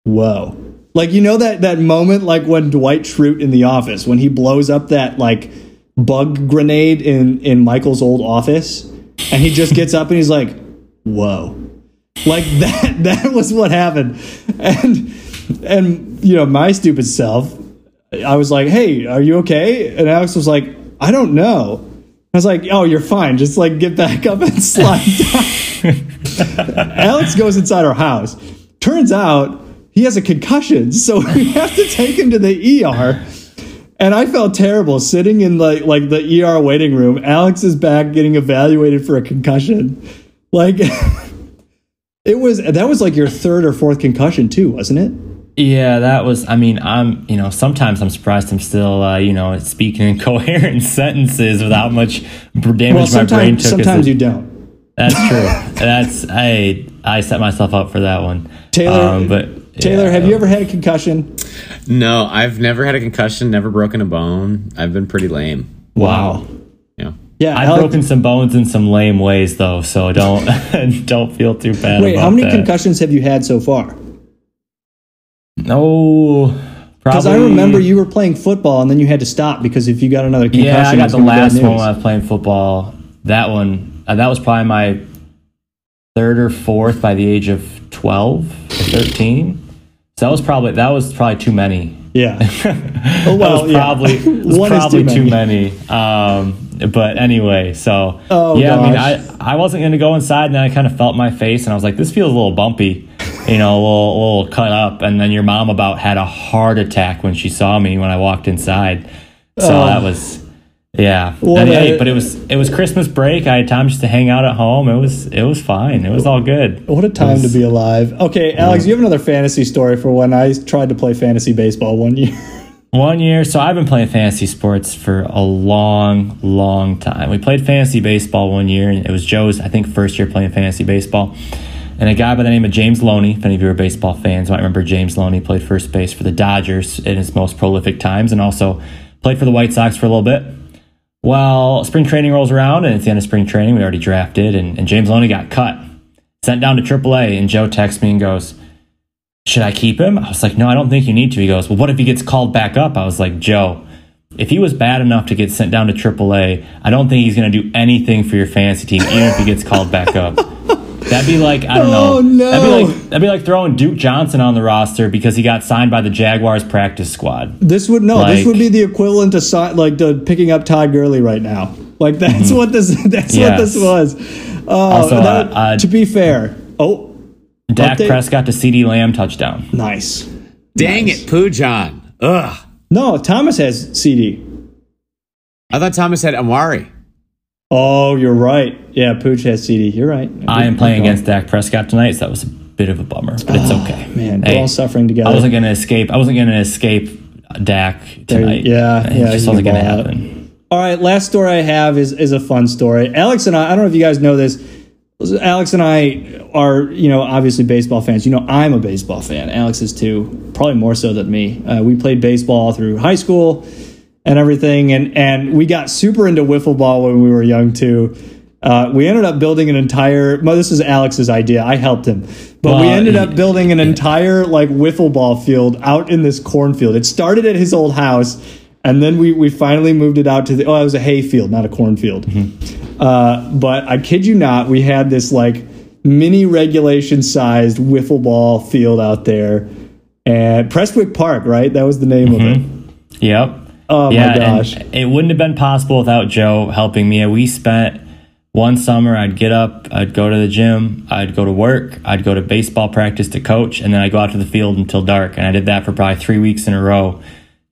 "Whoa!" Like you know that that moment, like when Dwight Schrute in The Office, when he blows up that like bug grenade in in Michael's old office, and he just gets up and he's like, "Whoa!" Like that. That was what happened, and and you know my stupid self. I was like, "Hey, are you okay?" And Alex was like, "I don't know." I was like, "Oh, you're fine. Just like get back up and slide down." Alex goes inside our house. Turns out he has a concussion, so we have to take him to the ER. And I felt terrible sitting in like like the ER waiting room. Alex is back getting evaluated for a concussion. Like it was that was like your third or fourth concussion too, wasn't it? Yeah, that was. I mean, I'm. You know, sometimes I'm surprised I'm still. Uh, you know, speaking in coherent sentences without much damage Well, my brain sometimes took. sometimes a- you don't. That's true. That's I. I set myself up for that one. Taylor, Um, but Taylor, yeah. have you ever had a concussion? No, I've never had a concussion, never broken a bone. I've been pretty lame. Wow. Yeah. Yeah, I've Alex- broken some bones in some lame ways though, so don't don't feel too bad. Wait, about how many that. concussions have you had so far? No, Because. I remember you were playing football and then you had to stop because if you got another concussion, Yeah, I got the gonna be bad last one when I was playing football. That one, uh, that was probably my third or fourth by the age of twelve or thirteen. So that was probably that was probably too many. Yeah. Oh, That well, was yeah. probably was One probably too too many. many. Um, but anyway, so Oh, yeah, I mean. I I wasn't gonna go inside, and then I kind of felt my face, and I was like, this feels a little bumpy, you know, a little, little cut up. And then your mom about had a heart attack when she saw me when I walked inside. So Oh. that was. Yeah, What And, a- hey, but it was it was Christmas break. I had time just to hang out at home. It was it was fine. It was all good. What a time to be alive. Okay, Alex, you have another fantasy story for when I tried to play fantasy baseball one year. One year, so I've been playing fantasy sports for a long, long time. We played fantasy baseball one year, and it was Joe's, I think, first year playing fantasy baseball. And a guy by the name of James Loney, if any of you are baseball fans might remember James Loney, played first base for the Dodgers in his most prolific times and also played for the White Sox for a little bit. Well, spring training rolls around, and at the end of spring training, we already drafted, and, and James Loney got cut, sent down to AAA, and Joe texts me and goes, should I keep him? I was like, no, I don't think you need to. He goes, well, what if he gets called back up? I was like, Joe, if he was bad enough to get sent down to AAA, I don't think he's going to do anything for your fantasy team, even if he gets called back up. That'd be like I don't know. Oh, no. That'd be like that'd be like throwing Duke Johnson on the roster because he got signed by the Jaguars practice squad. This would no, this would be the equivalent to si- like to picking up Todd Gurley right now. Like that's what this that's what this Mm-hmm. Was. Oh, Also, that- uh, uh, to be fair, oh, Dak Update? Prescott to CeeDee Lamb touchdown. nice. Dang it, Pujon. Ugh. No, Thomas has CeeDee. I thought Thomas had Amari. Oh, you're right. Yeah, Pooch has CeeDee. You're right. I am playing against Dak Prescott tonight, so that was a bit of a bummer, but it's okay. Ah, Man, Hey, we're all suffering together. I wasn't going to escape. I wasn't going to escape Dak tonight. yeah, it yeah, just wasn't gonna going to ball out. happen. All right, last story I have is is a fun story. Alex and I, I don't know if you guys know this. Alex and I are, you know, obviously baseball fans. You know, I'm a baseball fan. Alex is too, probably more so than me. Uh, we played baseball through high school and everything, and and we got super into wiffle ball when we were young too. Uh, we ended up building an entire. Well, this is Alex's idea. I helped him, but we ended up building an entire like wiffle ball field out in this cornfield. It started at his old house, and then we we finally moved it out to the. Oh, it was a hay field, not a cornfield. Uh, but I kid you not, we had this like mini regulation sized wiffle ball field out there, and Prestwick Park, right? That was the name of it. Yep. Oh my yeah, and gosh. it wouldn't have been possible without Joe helping me. We spent one summer, I'd get up, I'd go to the gym, I'd go to work, I'd go to baseball practice to coach, and then I'd go out to the field until dark. And I did that for probably three weeks in a row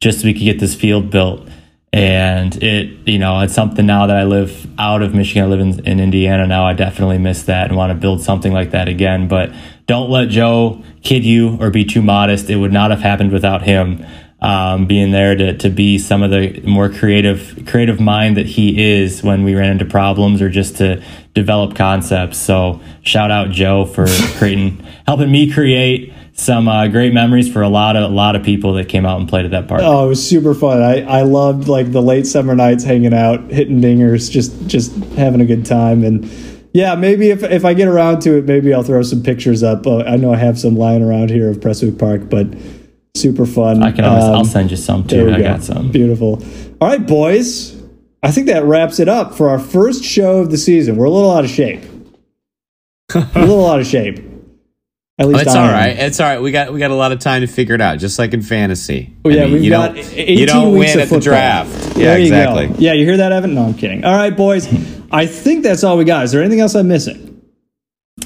just so we could get this field built. And it, you know, it's something now that I live out of Michigan. I live in, in Indiana now. I definitely miss that and want to build something like that again. But don't let Joe kid you or be too modest. It would not have happened without him um, being there to, to be some of the more creative creative mind that he is when we ran into problems or just to develop concepts. So shout out Joe for creating, helping me create some uh, great memories for a lot of a lot of people that came out and played at that park. Oh, it was super fun. I, I loved like the late summer nights hanging out, hitting dingers, just just having a good time. And yeah, maybe if if I get around to it, maybe I'll throw some pictures up. Uh, I know I have some lying around here of Prestwick Park, but super fun. I can always, I'll Um, send you some too. we I go. got some. Beautiful. All right, boys. I think that wraps it up for our first show of the season. We're a little out of shape. a little out of shape. At least It's I all am. right. It's all right. We got we got a lot of time to figure it out, just like in fantasy. Oh, yeah, I mean, we've you got don't 18 you don't weeks win of at the football. draft. Yeah, There you go. exactly. Yeah, you hear that, Evan? No, I'm kidding. All right, boys. I think that's all we got. Is there anything else I'm missing?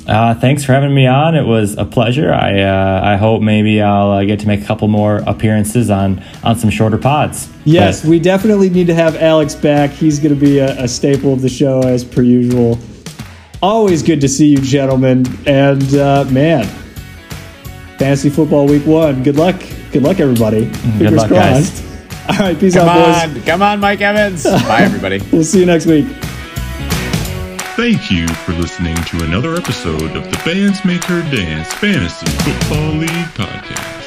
Uh, thanks for having me on. It was a pleasure. I uh, I hope maybe I'll uh, get to make a couple more appearances on on some shorter pods. Yes, But- we definitely need to have Alex back. He's going to be a, a staple of the show as per usual. Always good to see you, gentlemen. And uh, man, fantasy football week one. Good luck. Good luck, everybody. Fingers luck, guys. All right, peace Come out, boys. on, come on, Mike Evans. Bye, everybody. We'll see you next week. Thank you for listening to another episode of the Bands Make Her Dance Fantasy Football League podcast.